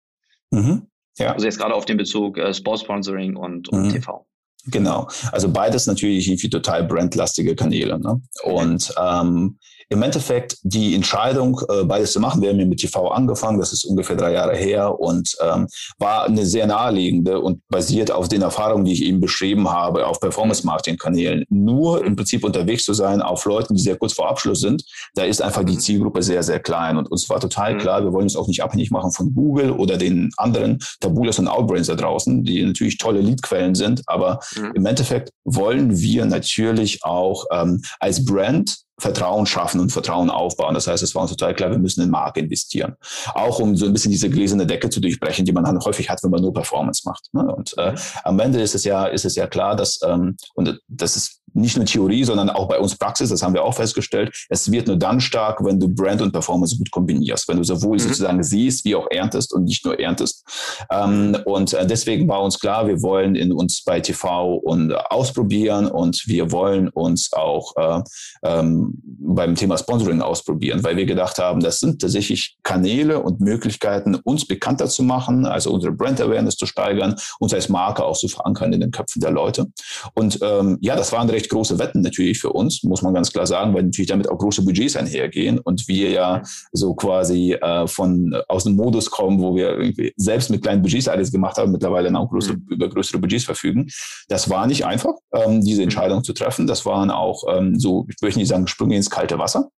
Mhm. Ja. Also jetzt gerade auf den Bezug äh, Sportsponsoring und, und mhm. TV. Genau. Also beides natürlich irgendwie total brandlastige Kanäle. Ne? Und ähm, im Endeffekt die Entscheidung, äh, beides zu machen, wir haben mit TV angefangen, das ist ungefähr drei Jahre her und ähm, war eine sehr naheliegende und basiert auf den Erfahrungen, die ich eben beschrieben habe, auf Performance-Marketing-Kanälen. Nur im Prinzip unterwegs zu sein auf Leuten, die sehr kurz vor Abschluss sind, da ist einfach die mhm. Zielgruppe sehr, sehr klein. Und uns war total mhm. klar, wir wollen uns auch nicht abhängig machen von Google oder den anderen Tabulas und Outbrains da draußen, die natürlich tolle Leadquellen sind, aber mhm. im Endeffekt wollen wir natürlich auch ähm, als Brand Vertrauen schaffen und Vertrauen aufbauen. Das heißt, es war uns total klar, wir müssen in Marke investieren. Auch um so ein bisschen diese gläserne Decke zu durchbrechen, die man dann häufig hat, wenn man nur Performance macht. Ne? Und äh, mhm. am Ende ist es ja, ist es ja klar, dass, ähm, und das ist nicht nur Theorie, sondern auch bei uns Praxis, das haben wir auch festgestellt, es wird nur dann stark, wenn du Brand und Performance gut kombinierst, wenn du sowohl mhm. sozusagen siehst, wie auch erntest und nicht nur erntest. Ähm, und äh, deswegen war uns klar, wir wollen in uns bei TV und ausprobieren und wir wollen uns auch äh, ähm, beim Thema Sponsoring ausprobieren, weil wir gedacht haben, das sind tatsächlich Kanäle und Möglichkeiten, uns bekannter zu machen, also unsere Brand Awareness zu steigern, uns als Marke auch zu verankern in den Köpfen der Leute. Und ähm, ja, das war ein recht recht große Wetten natürlich für uns, muss man ganz klar sagen, weil natürlich damit auch große Budgets einhergehen und wir ja so quasi äh, von aus dem Modus kommen, wo wir irgendwie selbst mit kleinen Budgets alles gemacht haben, mittlerweile auch größere, mhm. über größere Budgets verfügen. Das war nicht einfach, ähm, diese mhm. Entscheidung zu treffen. Das waren auch ähm, so, ich möchte nicht sagen, Sprünge ins kalte Wasser.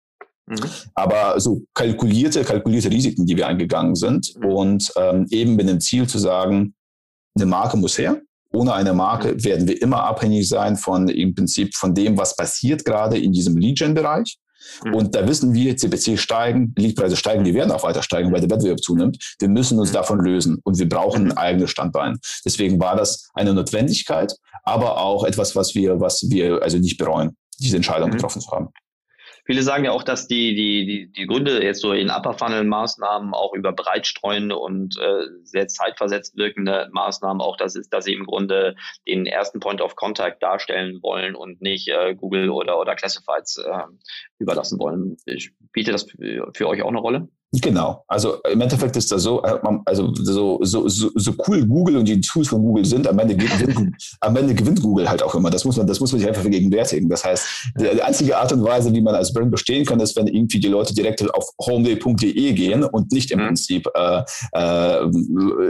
Mhm. Aber so kalkulierte, kalkulierte Risiken, die wir eingegangen sind mhm. und ähm, eben mit dem Ziel zu sagen, eine Marke muss her. Ohne eine Marke mhm. werden wir immer abhängig sein von im Prinzip von dem, was passiert gerade in diesem Lead-Gen-Bereich. Mhm. Und da wissen wir, CPC steigen, Leadpreise steigen, die werden auch weiter steigen, weil der Wettbewerb zunimmt. Wir müssen uns mhm. davon lösen und wir brauchen ein eigenes Standbein. Deswegen war das eine Notwendigkeit, aber auch etwas, was wir, was wir also nicht bereuen, diese Entscheidung mhm. getroffen zu haben. Viele sagen ja auch, dass die, die, die, die Gründe jetzt so in Upper Funnel Maßnahmen auch über breitstreuende und äh, sehr zeitversetzt wirkende Maßnahmen auch das ist, dass sie im Grunde den ersten Point of Contact darstellen wollen und nicht äh, Google oder, oder Classifieds äh, überlassen wollen. Spielt das für, für euch auch eine Rolle? Genau. Also im Endeffekt ist das so, also so, so, so, so cool Google und die Tools von Google sind, am Ende, gewinnt, am Ende gewinnt Google halt auch immer. Das muss man, das muss man sich einfach vergegenwärtigen. Das heißt, die einzige Art und Weise, wie man als Brand bestehen kann, ist, wenn irgendwie die Leute direkt auf homeday.de gehen und nicht im mhm. Prinzip äh, äh,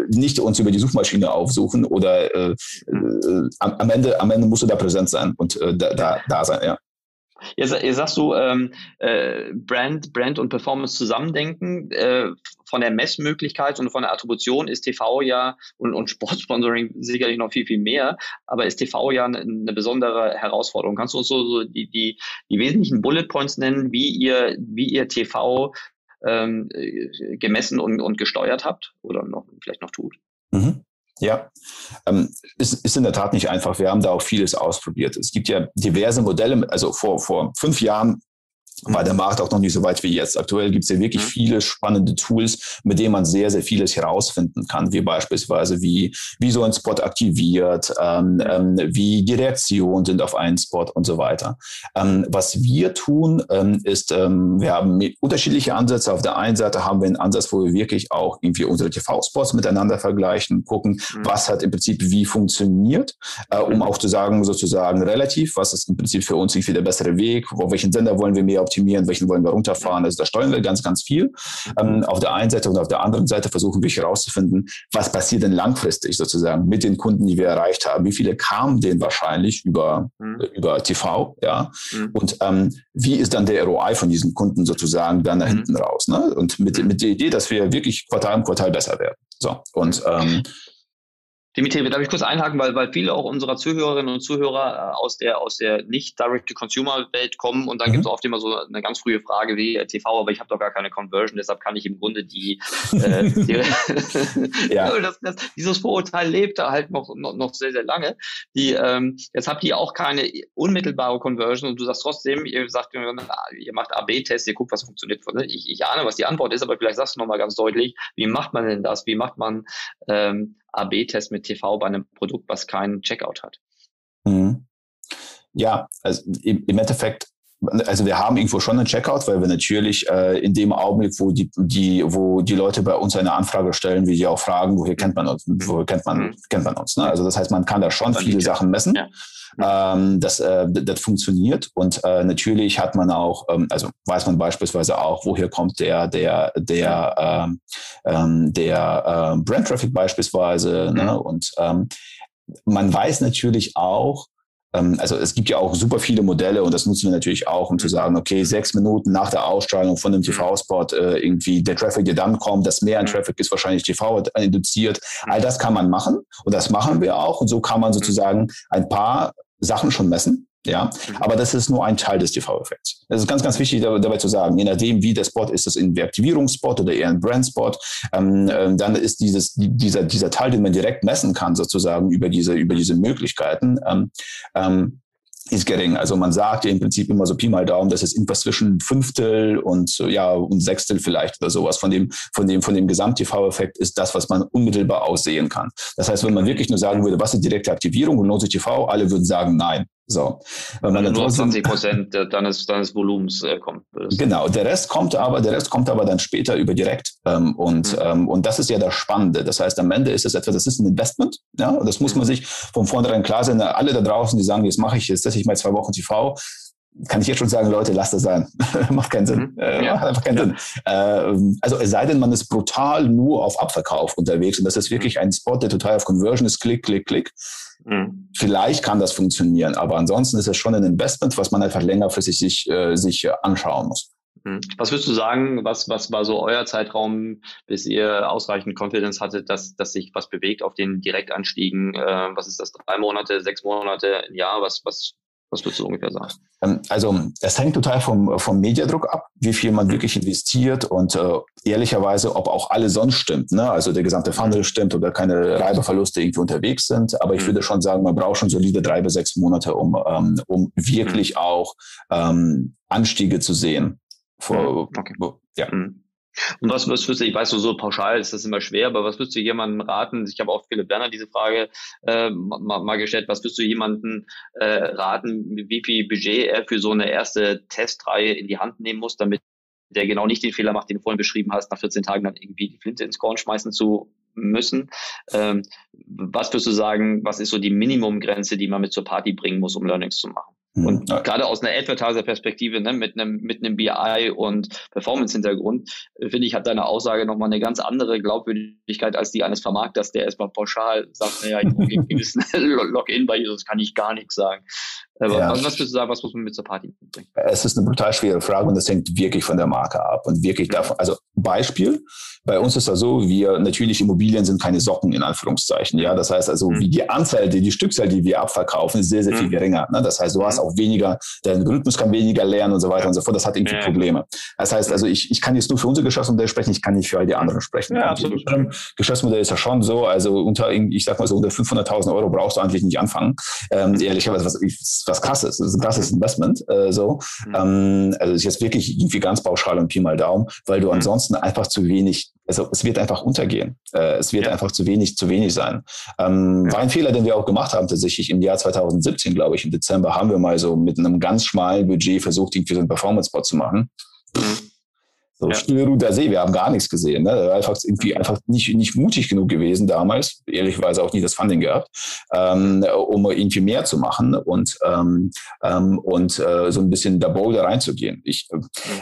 nicht uns über die Suchmaschine aufsuchen oder äh, äh, am, Ende, am Ende musst du da präsent sein und äh, da, da, da sein, ja. Jetzt, jetzt sagst du, ähm, äh, Brand, Brand und Performance zusammendenken. Äh, von der Messmöglichkeit und von der Attribution ist TV ja und, und Sportsponsoring [laughs] sicherlich noch viel, viel mehr, aber ist TV ja eine, eine besondere Herausforderung. Kannst du uns so, so die, die, die wesentlichen Bullet Points nennen, wie ihr, wie ihr TV ähm, äh, gemessen und, und gesteuert habt oder noch vielleicht noch tut? Mhm. Ja, ähm, ist, ist in der Tat nicht einfach. Wir haben da auch vieles ausprobiert. Es gibt ja diverse Modelle. Also vor, vor fünf Jahren war der Markt auch noch nicht so weit wie jetzt. Aktuell gibt es ja wirklich mhm. viele spannende Tools, mit denen man sehr, sehr vieles herausfinden kann, wie beispielsweise wie, wie so ein Spot aktiviert, ähm, ähm, wie die Reaktionen sind auf einen Spot und so weiter. Ähm, was wir tun, ähm, ist, ähm, wir haben unterschiedliche Ansätze. Auf der einen Seite haben wir einen Ansatz, wo wir wirklich auch irgendwie unsere TV-Spots miteinander vergleichen, gucken, mhm. was hat im Prinzip wie funktioniert, äh, um mhm. auch zu sagen, sozusagen relativ, was ist im Prinzip für uns irgendwie der bessere Weg, auf welchen Sender wollen wir mehr optimieren, welchen wollen wir runterfahren. Also da steuern wir ganz, ganz viel. Ähm, auf der einen Seite und auf der anderen Seite versuchen wir herauszufinden, was passiert denn langfristig sozusagen mit den Kunden, die wir erreicht haben. Wie viele kamen denn wahrscheinlich über, mhm. über TV, ja? Mhm. Und ähm, wie ist dann der ROI von diesen Kunden sozusagen dann da mhm. hinten raus? Ne? Und mit, mit der Idee, dass wir wirklich Quartal um Quartal besser werden. So, und ähm, Dimitri, darf ich kurz einhaken, weil, weil viele auch unserer Zuhörerinnen und Zuhörer äh, aus der, aus der nicht Direct-to-Consumer-Welt kommen und dann mhm. gibt es oft immer so eine ganz frühe Frage wie äh, TV, aber ich habe doch gar keine Conversion, deshalb kann ich im Grunde die, äh, die [laughs] [laughs] ja. das, das, dieses Vorurteil lebt da halt noch, noch, noch sehr, sehr lange. Die, ähm, jetzt habt ihr auch keine unmittelbare Conversion und du sagst trotzdem, ihr sagt, ihr macht AB-Tests, ihr guckt, was funktioniert. Ich, ich ahne, was die Antwort ist, aber vielleicht sagst du nochmal ganz deutlich, wie macht man denn das? Wie macht man ähm, AB-Test mit TV bei einem Produkt, was keinen Checkout hat. Mhm. Ja, also im, Endeffekt also wir haben irgendwo schon einen Checkout, weil wir natürlich äh, in dem Augenblick, wo die, die, wo die Leute bei uns eine Anfrage stellen, wir die auch fragen, woher kennt man uns, woher kennt man, mhm. kennt man uns. Ne? Also das heißt, man kann da schon viele Sachen messen. Ja. Ähm, das, äh, das funktioniert und äh, natürlich hat man auch, ähm, also weiß man beispielsweise auch, woher kommt der der der ähm, ähm der äh, Brand Traffic beispielsweise ne? Mhm. und ähm, man weiß natürlich auch, also es gibt ja auch super viele Modelle und das nutzen wir natürlich auch, um zu sagen, okay, sechs Minuten nach der Ausstrahlung von einem mhm. TV-Spot äh, irgendwie der Traffic, der dann kommt, das mehr an mhm. Traffic ist wahrscheinlich TV induziert. All das kann man machen und das machen wir auch und so kann man sozusagen ein paar Sachen schon messen. Ja, mhm. aber das ist nur ein Teil des TV-Effekts. Das ist ganz, ganz wichtig dabei zu sagen. Je nachdem, wie der Spot ist, ist es ein Reaktivierungsspot oder eher ein Brandspot, ähm, äh, dann ist dieses, dieser, dieser Teil, den man direkt messen kann, sozusagen über diese, über diese Möglichkeiten, ähm, ähm, ist gering. Also man sagt ja im Prinzip immer so Pi mal Daumen, das ist irgendwas zwischen Fünftel und ja und Sechstel vielleicht oder sowas von dem von dem von dem Gesamt-TV-Effekt ist das, was man unmittelbar aussehen kann. Das heißt, wenn man wirklich nur sagen würde, was ist direkte Aktivierung und lohnt sich TV, alle würden sagen nein. So. Wenn man also nur 20 Prozent deines, deines Volumens äh, kommt. Genau, der Rest kommt aber, der Rest kommt aber dann später über direkt. Ähm, und, mhm. ähm, und das ist ja das Spannende. Das heißt, am Ende ist es etwas, das ist ein Investment. Ja, das muss man mhm. sich von vornherein klar sein. Alle da draußen, die sagen, jetzt mache ich, jetzt setze ich mal zwei Wochen TV, kann ich jetzt schon sagen, Leute, lasst das sein. [laughs] macht keinen Sinn. Mhm. Äh, ja. Macht einfach keinen ja. Sinn. Äh, also es sei denn, man ist brutal nur auf Abverkauf unterwegs und das ist wirklich mhm. ein Spot, der total auf Conversion ist, klick, klick, klick. Mhm. Vielleicht kann das funktionieren, aber ansonsten ist es schon ein Investment, was man einfach längerfristig sich, äh, sich anschauen muss. Mhm. Was würdest du sagen, was, was war so euer Zeitraum, bis ihr ausreichend Confidence hattet, dass, dass sich was bewegt auf den Direktanstiegen? Äh, was ist das? Drei Monate, sechs Monate, ein Jahr? Was, was was würdest du ungefähr sagen? Ähm, also es hängt total vom, vom Mediadruck ab, wie viel man mhm. wirklich investiert und äh, ehrlicherweise, ob auch alles sonst stimmt. Ne? Also der gesamte Funnel stimmt oder keine Reibeverluste irgendwie unterwegs sind. Aber ich mhm. würde schon sagen, man braucht schon solide drei bis sechs Monate, um, ähm, um wirklich mhm. auch ähm, Anstiege zu sehen. Vor, okay. Ja. Mhm. Und was, was würdest du, ich weiß so, so pauschal ist das immer schwer, aber was würdest du jemandem raten? Ich habe auch Philipp Werner diese Frage äh, mal, mal gestellt. Was würdest du jemandem äh, raten, wie viel Budget er für so eine erste Testreihe in die Hand nehmen muss, damit der genau nicht den Fehler macht, den du vorhin beschrieben hast, nach 14 Tagen dann irgendwie die Flinte ins Korn schmeißen zu müssen. Ähm, was würdest du sagen, was ist so die Minimumgrenze, die man mit zur Party bringen muss, um Learnings zu machen? Hm. Und ja. gerade aus einer Advertiser-Perspektive, ne, mit einem mit einem BI und Performance-Hintergrund, äh, finde ich, hat deine Aussage nochmal eine ganz andere Glaubwürdigkeit als die eines Vermarkters, der erstmal pauschal sagt, naja, ich brauche [laughs] einen gewissen [laughs] Login bei Jesus, kann ich gar nichts sagen. Ja. was, würdest du sagen, was muss man mit zur Party mitbringen? Es ist eine brutal schwere Frage und das hängt wirklich von der Marke ab und wirklich davon. Also Beispiel, bei uns ist das so, wir natürlich Immobilien sind keine Socken in Anführungszeichen. Ja, das heißt also, mhm. wie die Anzahl, die, die Stückzahl, die wir abverkaufen, ist sehr, sehr viel mhm. geringer. Ne? Das heißt, du hast mhm. auch weniger, der Algorithmus kann weniger lernen und so weiter und so fort. Das hat irgendwie ja. Probleme. Das heißt also, ich, ich kann jetzt nur für unser Geschäftsmodell sprechen, ich kann nicht für all die anderen sprechen. Ja, absolut. Geschäftsmodell ist ja schon so, also unter, ich sag mal so, unter 500.000 Euro brauchst du eigentlich nicht anfangen. Ähm, ehrlicherweise, was, was krass ist. Das ist ein krasses Investment. Äh, so. Mhm. Ähm, also ist jetzt wirklich irgendwie ganz pauschal und Pi mal Daumen, weil du mhm. ansonsten einfach zu wenig, also es wird einfach untergehen. Äh, es wird ja. einfach zu wenig, zu wenig sein. Ähm, ja. War ein Fehler, den wir auch gemacht haben, tatsächlich im Jahr 2017, glaube ich, im Dezember haben wir mal so mit einem ganz schmalen Budget versucht, irgendwie so einen Performance-Bot zu machen. Mhm. So ja. Stillruder See, wir haben gar nichts gesehen. Ne? Einfach irgendwie einfach nicht, nicht mutig genug gewesen damals, ehrlicherweise auch nie das Funding gehabt, ähm, um irgendwie mehr zu machen und, ähm, ähm, und äh, so ein bisschen da bolder reinzugehen. Ich, äh,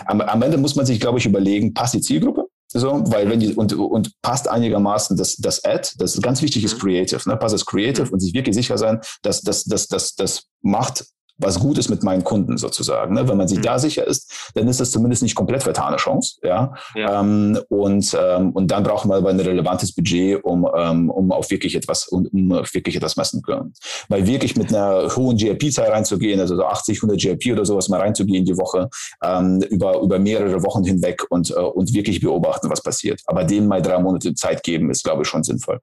am, am Ende muss man sich, glaube ich, überlegen, passt die Zielgruppe? So, weil wenn die, und, und passt einigermaßen das, das Ad, das ist ganz wichtig ist mhm. Creative, ne? Passt das Creative mhm. und sich wirklich sicher sein, dass das, das, das, das macht was gut ist mit meinen Kunden sozusagen. Ne? Wenn man sich mhm. da sicher ist, dann ist das zumindest nicht komplett vertane Chance. Ja? ja. Ähm, und, ähm, und dann brauchen wir aber ein relevantes Budget, um, um, um auf wirklich etwas, um, um wirklich etwas messen zu können. Weil wirklich mit einer hohen GRP-Zahl reinzugehen, also so 80, 100 GRP oder sowas mal reinzugehen die Woche, ähm, über, über mehrere Wochen hinweg und, uh, und wirklich beobachten, was passiert. Aber denen mal drei Monate Zeit geben, ist, glaube ich, schon sinnvoll.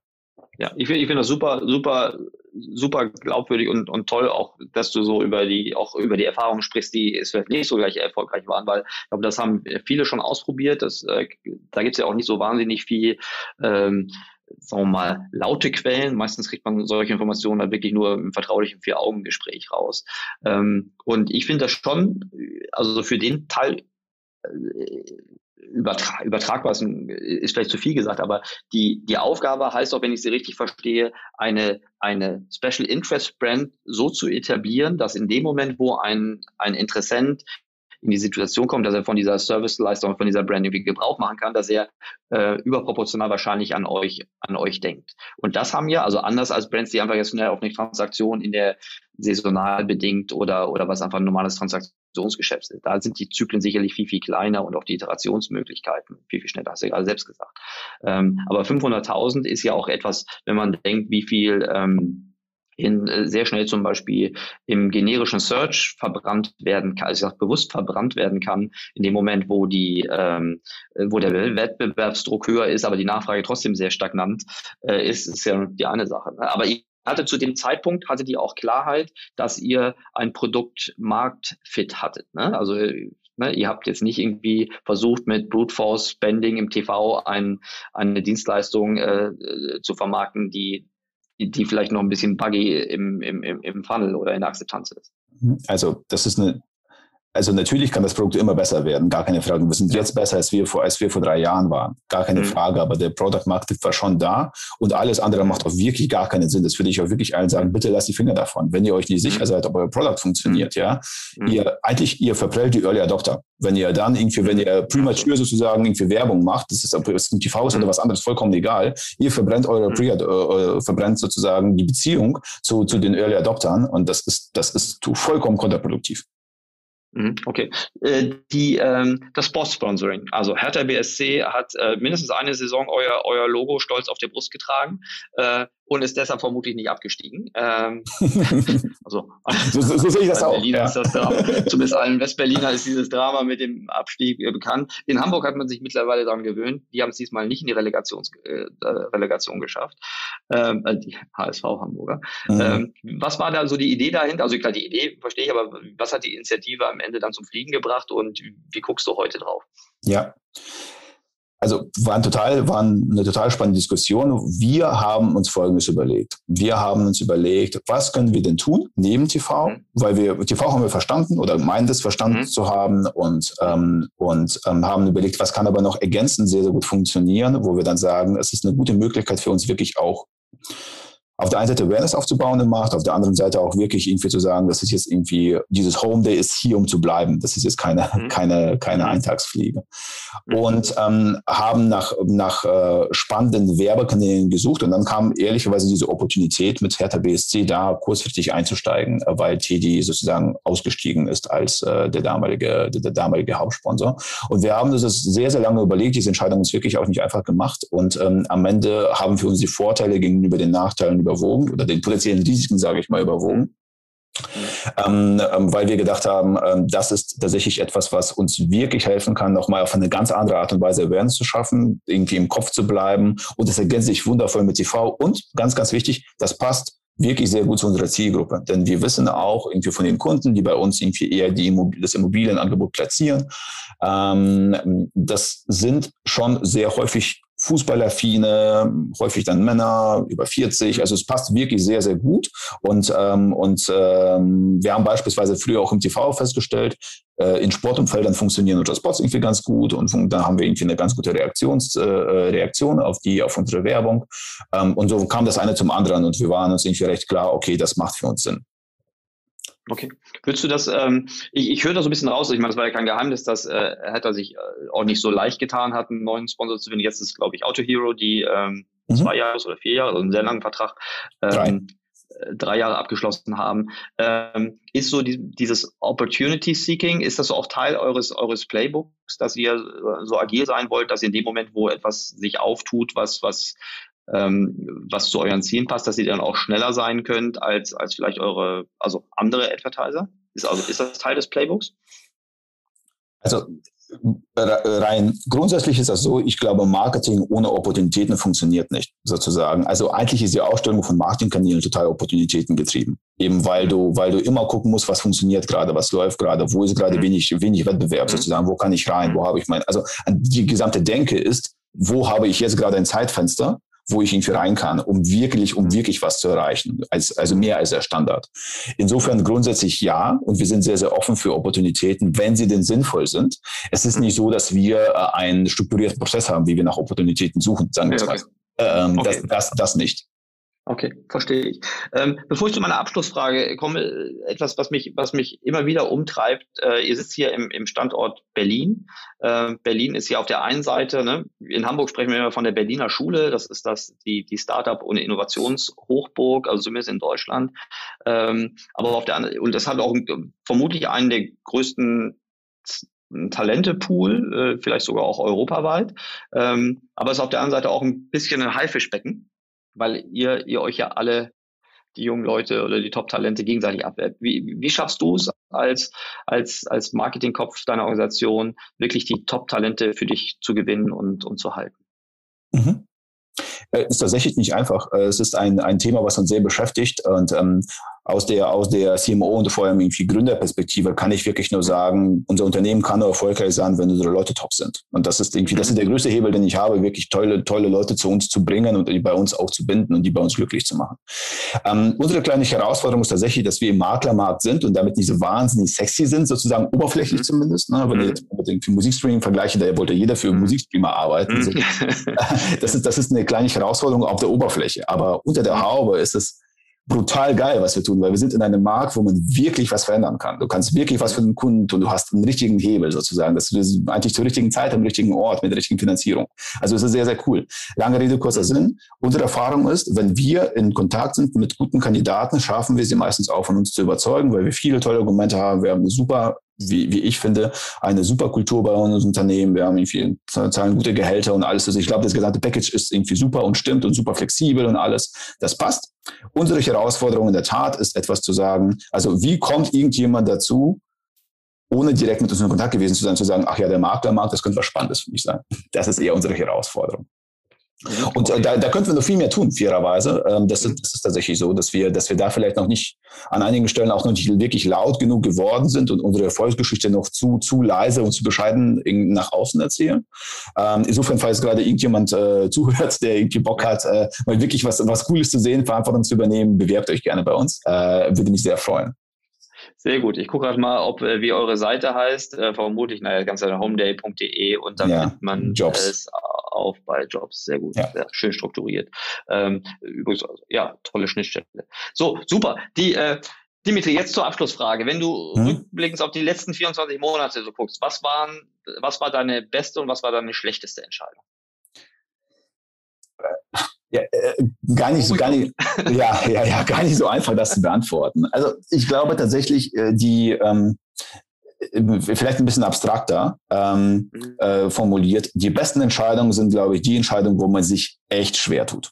Ja, ich finde ich finde das super, super, super glaubwürdig und, und toll auch, dass du so über die, auch über die Erfahrungen sprichst, die es vielleicht nicht so gleich erfolgreich waren, weil ich glaube, das haben viele schon ausprobiert. Das, äh, da gibt's ja auch nicht so wahnsinnig viel, ähm, sagen wir mal, laute Quellen. Meistens kriegt man solche Informationen dann wirklich nur im vertraulichen Vier-Augen-Gespräch raus. Ähm, und ich finde das schon, also für den Teil äh, übertra übertragbar ist, ist vielleicht zu viel gesagt, aber die, die Aufgabe heißt auch, wenn ich sie richtig verstehe, eine, eine Special Interest Brand so zu etablieren, dass in dem Moment, wo ein, ein Interessent in die Situation kommt, dass er von dieser Serviceleistung, von dieser Brand irgendwie Gebrauch machen kann, dass er äh, überproportional wahrscheinlich an euch, an euch denkt. Und das haben wir, also anders als Brands, die einfach jetzt schnell auf eine Transaktion in der saisonal bedingt oder, oder was einfach ein normales Transaktionsgeschäft ist. Da sind die Zyklen sicherlich viel, viel kleiner und auch die Iterationsmöglichkeiten viel, viel schneller, hast du gerade selbst gesagt. Ähm, aber 500.000 ist ja auch etwas, wenn man denkt, wie viel ähm, in, äh, sehr schnell zum Beispiel im generischen Search verbrannt werden kann, also bewusst verbrannt werden kann, in dem Moment, wo die, ähm, wo der Wettbewerbsdruck höher ist, aber die Nachfrage trotzdem sehr stagnant äh, ist, ist ja die eine Sache. Ne? Aber hatte zu dem Zeitpunkt, hatte die auch Klarheit, dass ihr ein Produkt marktfit hattet. Ne? Also Ne, ihr habt jetzt nicht irgendwie versucht, mit Brute Force Spending im TV ein, eine Dienstleistung äh, äh zu vermarkten, die die, vielleicht noch ein bisschen buggy im, im, im Funnel oder in der Akzeptanz ist. Also das ist eine also natürlich kann das Produkt immer besser werden, gar keine Frage. Wir sind jetzt besser, als wir vor, als wir vor drei Jahren waren, gar keine mhm. Frage. Aber der Product Market war schon da und alles andere macht auch wirklich gar keinen Sinn. Das würde ich auch wirklich allen sagen. Bitte lasst die Finger davon. Wenn ihr euch nicht sicher mhm. seid, ob euer Produkt funktioniert, mhm. ja, mhm. ihr eigentlich ihr verprellt die Early Adopter. Wenn ihr dann irgendwie, wenn ihr premature sozusagen irgendwie Werbung macht, das ist ob es ein TV ist oder was anderes, vollkommen egal. Ihr verbrennt eure Pre äh, verbrennt sozusagen die Beziehung zu, zu den Early Adoptern und das ist das ist vollkommen kontraproduktiv. Mhm, okay. Äh, die, ähm, das Sportsponsoring. Also Hertha BSC hat äh, mindestens eine Saison euer, euer Logo stolz auf der Brust getragen. Äh, und ist deshalb vermutlich nicht abgestiegen. Ähm, [laughs] also, so, so, so sehe ich das auch. Ja. ist das Drama. Zumindest allen Westberliner ist dieses Drama mit dem Abstieg äh, bekannt. In Hamburg hat man sich mittlerweile daran gewöhnt. Die haben es diesmal nicht in die Relegations, äh, Relegation geschafft. Ähm, äh, die HSV Hamburger. Mhm. Ähm, was war da so die Idee dahinter? Also klar, die Idee verstehe ich, aber was hat die Initiative am Ende dann zum Fliegen gebracht und wie guckst du heute drauf? Ja, also war, ein total, war eine total spannende Diskussion. Wir haben uns Folgendes überlegt. Wir haben uns überlegt, was können wir denn tun neben TV? Mhm. Weil wir TV haben wir verstanden oder meinen das verstanden mhm. zu haben und, ähm, und ähm, haben überlegt, was kann aber noch ergänzend sehr, sehr gut funktionieren, wo wir dann sagen, es ist eine gute Möglichkeit für uns wirklich auch auf der einen Seite Awareness aufzubauen im Markt, auf der anderen Seite auch wirklich irgendwie zu sagen, das ist jetzt irgendwie, dieses Home Day ist hier, um zu bleiben. Das ist jetzt keine, mhm. keine, keine mhm. Eintagsfliege. Mhm. Und ähm, haben nach, nach äh, spannenden Werbekanälen gesucht und dann kam ehrlicherweise diese Opportunität mit Hertha BSC da kurzfristig einzusteigen, äh, weil TD sozusagen ausgestiegen ist als äh, der damalige, der, der damalige Hauptsponsor. Und wir haben das sehr, sehr lange überlegt, diese Entscheidung ist wirklich auch nicht einfach gemacht und ähm, am Ende haben wir uns die Vorteile gegenüber den Nachteilen überwogen oder den potenziellen Risiken, sage ich mal, überwogen. Ähm, ähm, weil wir gedacht haben, ähm, das ist tatsächlich etwas, was uns wirklich helfen kann, nochmal auf eine ganz andere Art und Weise Awareness zu schaffen, irgendwie im Kopf zu bleiben. Und das ergänzt sich wundervoll mit TV. Und ganz, ganz wichtig, das passt wirklich sehr gut zu unserer Zielgruppe. Denn wir wissen auch irgendwie von den Kunden, die bei uns irgendwie eher die Immobil das Immobilienangebot platzieren, ähm, das sind schon sehr häufig Fußballaffine, häufig dann Männer über 40. Also es passt wirklich sehr, sehr gut. Und, ähm, und ähm, wir haben beispielsweise früher auch im TV festgestellt, äh, in Sportumfeldern funktionieren unsere Spots irgendwie ganz gut und da haben wir irgendwie eine ganz gute Reaktions, äh, Reaktion auf die, auf unsere Werbung. Ähm, und so kam das eine zum anderen und wir waren uns irgendwie recht klar, okay, das macht für uns Sinn. Okay. Würdest du das, ähm, ich, ich höre da so ein bisschen raus, ich meine, das war ja kein Geheimnis, dass äh, Hatter sich äh, auch nicht so leicht getan hat, einen neuen Sponsor zu finden. Jetzt ist, glaube ich, Auto Hero, die ähm, mhm. zwei Jahre oder vier Jahre, also einen sehr langen Vertrag, ähm, drei. Äh, drei Jahre abgeschlossen haben. Ähm, ist so die, dieses Opportunity Seeking, ist das auch Teil eures, eures Playbooks, dass ihr äh, so agil sein wollt, dass ihr in dem Moment, wo etwas sich auftut, was, was ähm, was zu euren Zielen passt, dass ihr dann auch schneller sein könnt als, als vielleicht eure, also andere Advertiser? Ist, also, ist das Teil des Playbooks? Also rein grundsätzlich ist das so, ich glaube, Marketing ohne Opportunitäten funktioniert nicht, sozusagen. Also eigentlich ist die Ausstellung von Marketingkanälen total Opportunitäten getrieben. Eben weil du, weil du immer gucken musst, was funktioniert gerade, was läuft gerade, wo ist gerade mhm. wenig, wenig Wettbewerb mhm. sozusagen, wo kann ich rein, wo habe ich mein, also die gesamte Denke ist, wo habe ich jetzt gerade ein Zeitfenster, wo ich irgendwie rein kann, um wirklich, um wirklich was zu erreichen, als, also mehr als der Standard. Insofern grundsätzlich ja, und wir sind sehr, sehr offen für Opportunitäten, wenn sie denn sinnvoll sind. Es ist nicht so, dass wir äh, einen strukturierten Prozess haben, wie wir nach Opportunitäten suchen, sagen wir es okay. mal. Ähm, okay. das, das, das nicht. Okay, verstehe ich. Ähm, bevor ich zu meiner Abschlussfrage komme, etwas, was mich, was mich immer wieder umtreibt. Äh, ihr sitzt hier im, im Standort Berlin. Äh, Berlin ist hier auf der einen Seite, ne? in Hamburg sprechen wir immer von der Berliner Schule. Das ist das, die, die Startup- und Innovationshochburg, also zumindest in Deutschland. Ähm, aber auf der anderen, und das hat auch vermutlich einen der größten Talentepool, äh, vielleicht sogar auch europaweit. Ähm, aber es ist auf der anderen Seite auch ein bisschen ein Haifischbecken weil ihr, ihr euch ja alle die jungen Leute oder die Top-Talente gegenseitig abwerbt. Wie, wie schaffst du es als, als, als Marketingkopf deiner Organisation, wirklich die Top-Talente für dich zu gewinnen und, und zu halten? Mhm. Äh, ist tatsächlich nicht einfach. Äh, es ist ein, ein Thema, was uns sehr beschäftigt und ähm, aus der, aus der CMO und vor allem irgendwie Gründerperspektive kann ich wirklich nur sagen, unser Unternehmen kann nur erfolgreich sein, wenn unsere Leute top sind. Und das ist irgendwie, das ist der größte Hebel, den ich habe, wirklich tolle, tolle Leute zu uns zu bringen und die bei uns auch zu binden und die bei uns glücklich zu machen. Ähm, unsere kleine Herausforderung ist tatsächlich, dass wir im Maklermarkt sind und damit nicht so wahnsinnig sexy sind, sozusagen oberflächlich mhm. zumindest. Ne? Wenn mhm. ich jetzt mit dem Musikstreaming vergleiche, da wollte jeder für mhm. Musikstreamer arbeiten. Mhm. [laughs] das, ist, das ist eine kleine Herausforderung auf der Oberfläche. Aber unter der Haube ist es brutal geil, was wir tun, weil wir sind in einem Markt, wo man wirklich was verändern kann. Du kannst wirklich was für den Kunden tun. Du hast einen richtigen Hebel sozusagen. Das ist eigentlich zur richtigen Zeit am richtigen Ort mit der richtigen Finanzierung. Also es ist sehr, sehr cool. Lange Rede, kurzer Sinn. Unsere Erfahrung ist, wenn wir in Kontakt sind mit guten Kandidaten, schaffen wir sie meistens auch von uns zu überzeugen, weil wir viele tolle Argumente haben. Wir haben eine super wie, wie ich finde, eine super Kultur bei uns Unternehmen. Wir haben irgendwie zahlen gute Gehälter und alles. Also ich glaube, das gesamte Package ist irgendwie super und stimmt und super flexibel und alles. Das passt. Unsere Herausforderung in der Tat ist etwas zu sagen. Also wie kommt irgendjemand dazu, ohne direkt mit uns in Kontakt gewesen zu sein, zu sagen, ach ja, der Makler mag, das könnte was Spannendes für mich sein. Das ist eher unsere Herausforderung. Und äh, da, da könnten wir noch viel mehr tun, fairerweise. Ähm, das, ist, das ist tatsächlich so, dass wir, dass wir da vielleicht noch nicht an einigen Stellen auch noch nicht wirklich laut genug geworden sind und unsere Erfolgsgeschichte noch zu, zu leise und zu bescheiden nach außen erzählen. Ähm, insofern, falls gerade irgendjemand äh, [laughs] zuhört, der irgendwie Bock hat, äh, mal wirklich was, was Cooles zu sehen, Verantwortung zu übernehmen, bewerbt euch gerne bei uns. Äh, würde mich sehr freuen. Sehr gut. Ich gucke gerade mal, ob äh, wie eure Seite heißt. Äh, vermutlich, naja, ganz einfach homeday.de und dann ja, findet man Jobs. es auf bei Jobs. Sehr gut, ja. sehr schön strukturiert. Ähm, übrigens, ja, tolle Schnittstelle. So, super. Die äh, Dimitri, jetzt zur Abschlussfrage. Wenn du hm? rückblickend auf die letzten 24 Monate so guckst, was waren, was war deine beste und was war deine schlechteste Entscheidung? Ja, äh, gar nicht so, gar nicht, ja, ja, ja, gar nicht so einfach, das zu beantworten. Also ich glaube tatsächlich, äh, die ähm, äh, vielleicht ein bisschen abstrakter ähm, mhm. äh, formuliert. Die besten Entscheidungen sind, glaube ich, die Entscheidungen, wo man sich echt schwer tut.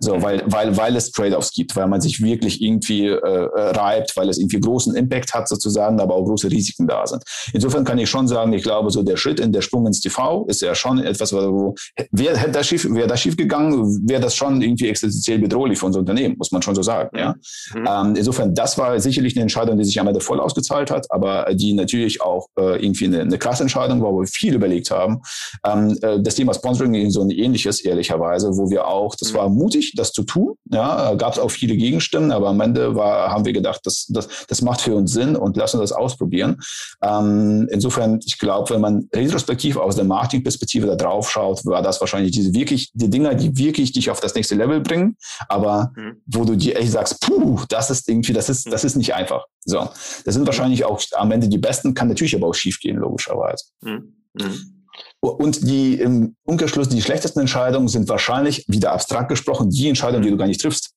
So, weil, weil, weil es Trade-offs gibt, weil man sich wirklich irgendwie äh, äh, reibt, weil es irgendwie großen Impact hat sozusagen, aber auch große Risiken da sind. Insofern kann ich schon sagen, ich glaube, so der Schritt in der Sprung ins TV ist ja schon etwas, wo wäre hätte da schief, wäre da schief gegangen, wäre das schon irgendwie existenziell bedrohlich für unser Unternehmen, muss man schon so sagen. Ja. Mhm. Ähm, insofern, das war sicherlich eine Entscheidung, die sich am Ende voll ausgezahlt hat, aber die natürlich auch äh, irgendwie eine, eine krasse Entscheidung war, wo wir viel überlegt haben. Ähm, äh, das Thema Sponsoring ist so ein ähnliches, ehrlicherweise, wo wir auch, das mhm. war mutig, das zu tun. Ja, gab es auch viele Gegenstimmen, aber am Ende war, haben wir gedacht, das, das, das macht für uns Sinn und lassen das ausprobieren. Ähm, insofern, ich glaube, wenn man retrospektiv aus der Marketingperspektive da drauf schaut, war das wahrscheinlich diese wirklich, die Dinger, die wirklich dich auf das nächste Level bringen, aber mhm. wo du dir echt sagst, puh, das ist irgendwie, das ist, das ist nicht einfach. So. Das sind wahrscheinlich auch am Ende die besten, kann natürlich aber auch schief gehen, logischerweise. Mhm. Mhm. Und die im Umkehrschluss, die schlechtesten Entscheidungen sind wahrscheinlich, wieder abstrakt gesprochen, die Entscheidungen, die du gar nicht triffst.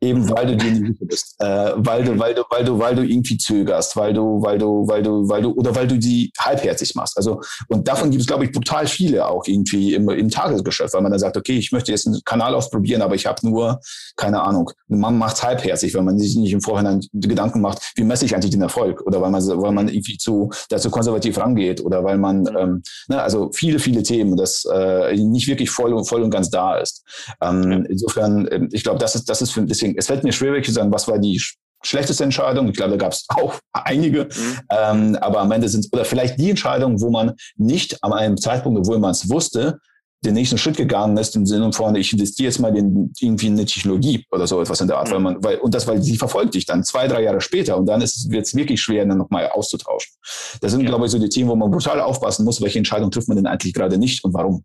Eben weil du dir nicht sicher bist, äh, weil du, weil du, weil du, weil du irgendwie zögerst, weil du, weil du, weil du, weil du, oder weil du die halbherzig machst. Also, und davon gibt es, glaube ich, brutal viele auch irgendwie im, im Tagesgeschäft, weil man dann sagt, okay, ich möchte jetzt einen Kanal ausprobieren, aber ich habe nur, keine Ahnung, man macht halbherzig, wenn man sich nicht im Vorhinein Gedanken macht, wie messe ich eigentlich den Erfolg? Oder weil man, weil man irgendwie zu, dazu konservativ rangeht oder weil man, ähm, ne, also viele, viele Themen, das äh, nicht wirklich voll und voll und ganz da ist. Ähm, insofern, äh, ich glaube, das ist, das ist für, deswegen, es fällt mir schwer, wirklich zu sagen, was war die schlechteste Entscheidung. Ich glaube, da gab es [laughs] auch einige. Mhm. Ähm, aber am Ende sind es, oder vielleicht die Entscheidung, wo man nicht an einem Zeitpunkt, obwohl man es wusste, den nächsten Schritt gegangen ist im Sinne von, ich investiere jetzt mal in irgendwie eine Technologie oder so etwas in der Art, mhm. weil man, weil, und das, weil sie verfolgt dich dann zwei, drei Jahre später und dann wird es wirklich schwer, dann nochmal auszutauschen. Das sind, ja. glaube ich, so die Themen, wo man brutal aufpassen muss, welche Entscheidung trifft man denn eigentlich gerade nicht und warum.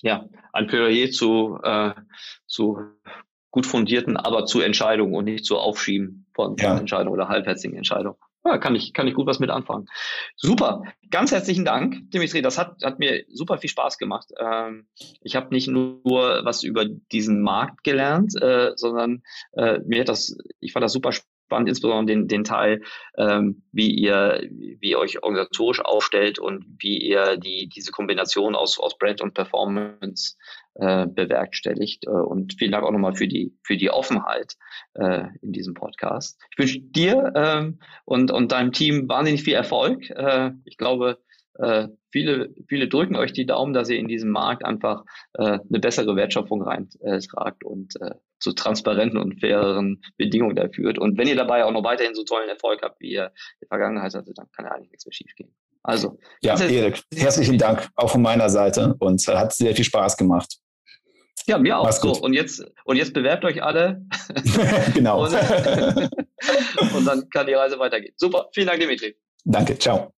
Ja, ein Plädoyer zu, äh, zu gut fundierten, aber zu Entscheidungen und nicht zu Aufschieben von, ja. Entscheidungen oder halbherzigen Entscheidungen. Ja, kann ich, kann ich gut was mit anfangen. Super. Ganz herzlichen Dank, Dimitri. Das hat, hat mir super viel Spaß gemacht. Ähm, ich habe nicht nur was über diesen Markt gelernt, äh, sondern äh, mir hat das, ich fand das super spannend, insbesondere den, den Teil, ähm, wie ihr, wie ihr euch organisatorisch aufstellt und wie ihr die, diese Kombination aus, aus Brand und Performance äh, bewerkstelligt. Äh, und vielen Dank auch nochmal für die, für die Offenheit äh, in diesem Podcast. Ich wünsche dir ähm, und, und deinem Team wahnsinnig viel Erfolg. Äh, ich glaube, äh, viele, viele drücken euch die Daumen, dass ihr in diesem Markt einfach äh, eine bessere Wertschöpfung reintragt und äh, zu transparenten und faireren Bedingungen da führt. Und wenn ihr dabei auch noch weiterhin so tollen Erfolg habt, wie ihr in der Vergangenheit hattet, dann kann ja eigentlich nichts mehr schiefgehen. Also. Ja, Erik, herzlichen Dank auch von meiner Seite und äh, hat sehr viel Spaß gemacht. Ja, mir auch. So, und jetzt, und jetzt bewerbt euch alle. [laughs] genau. und, [laughs] und dann kann die Reise weitergehen. Super. Vielen Dank, Dimitri. Danke. Ciao.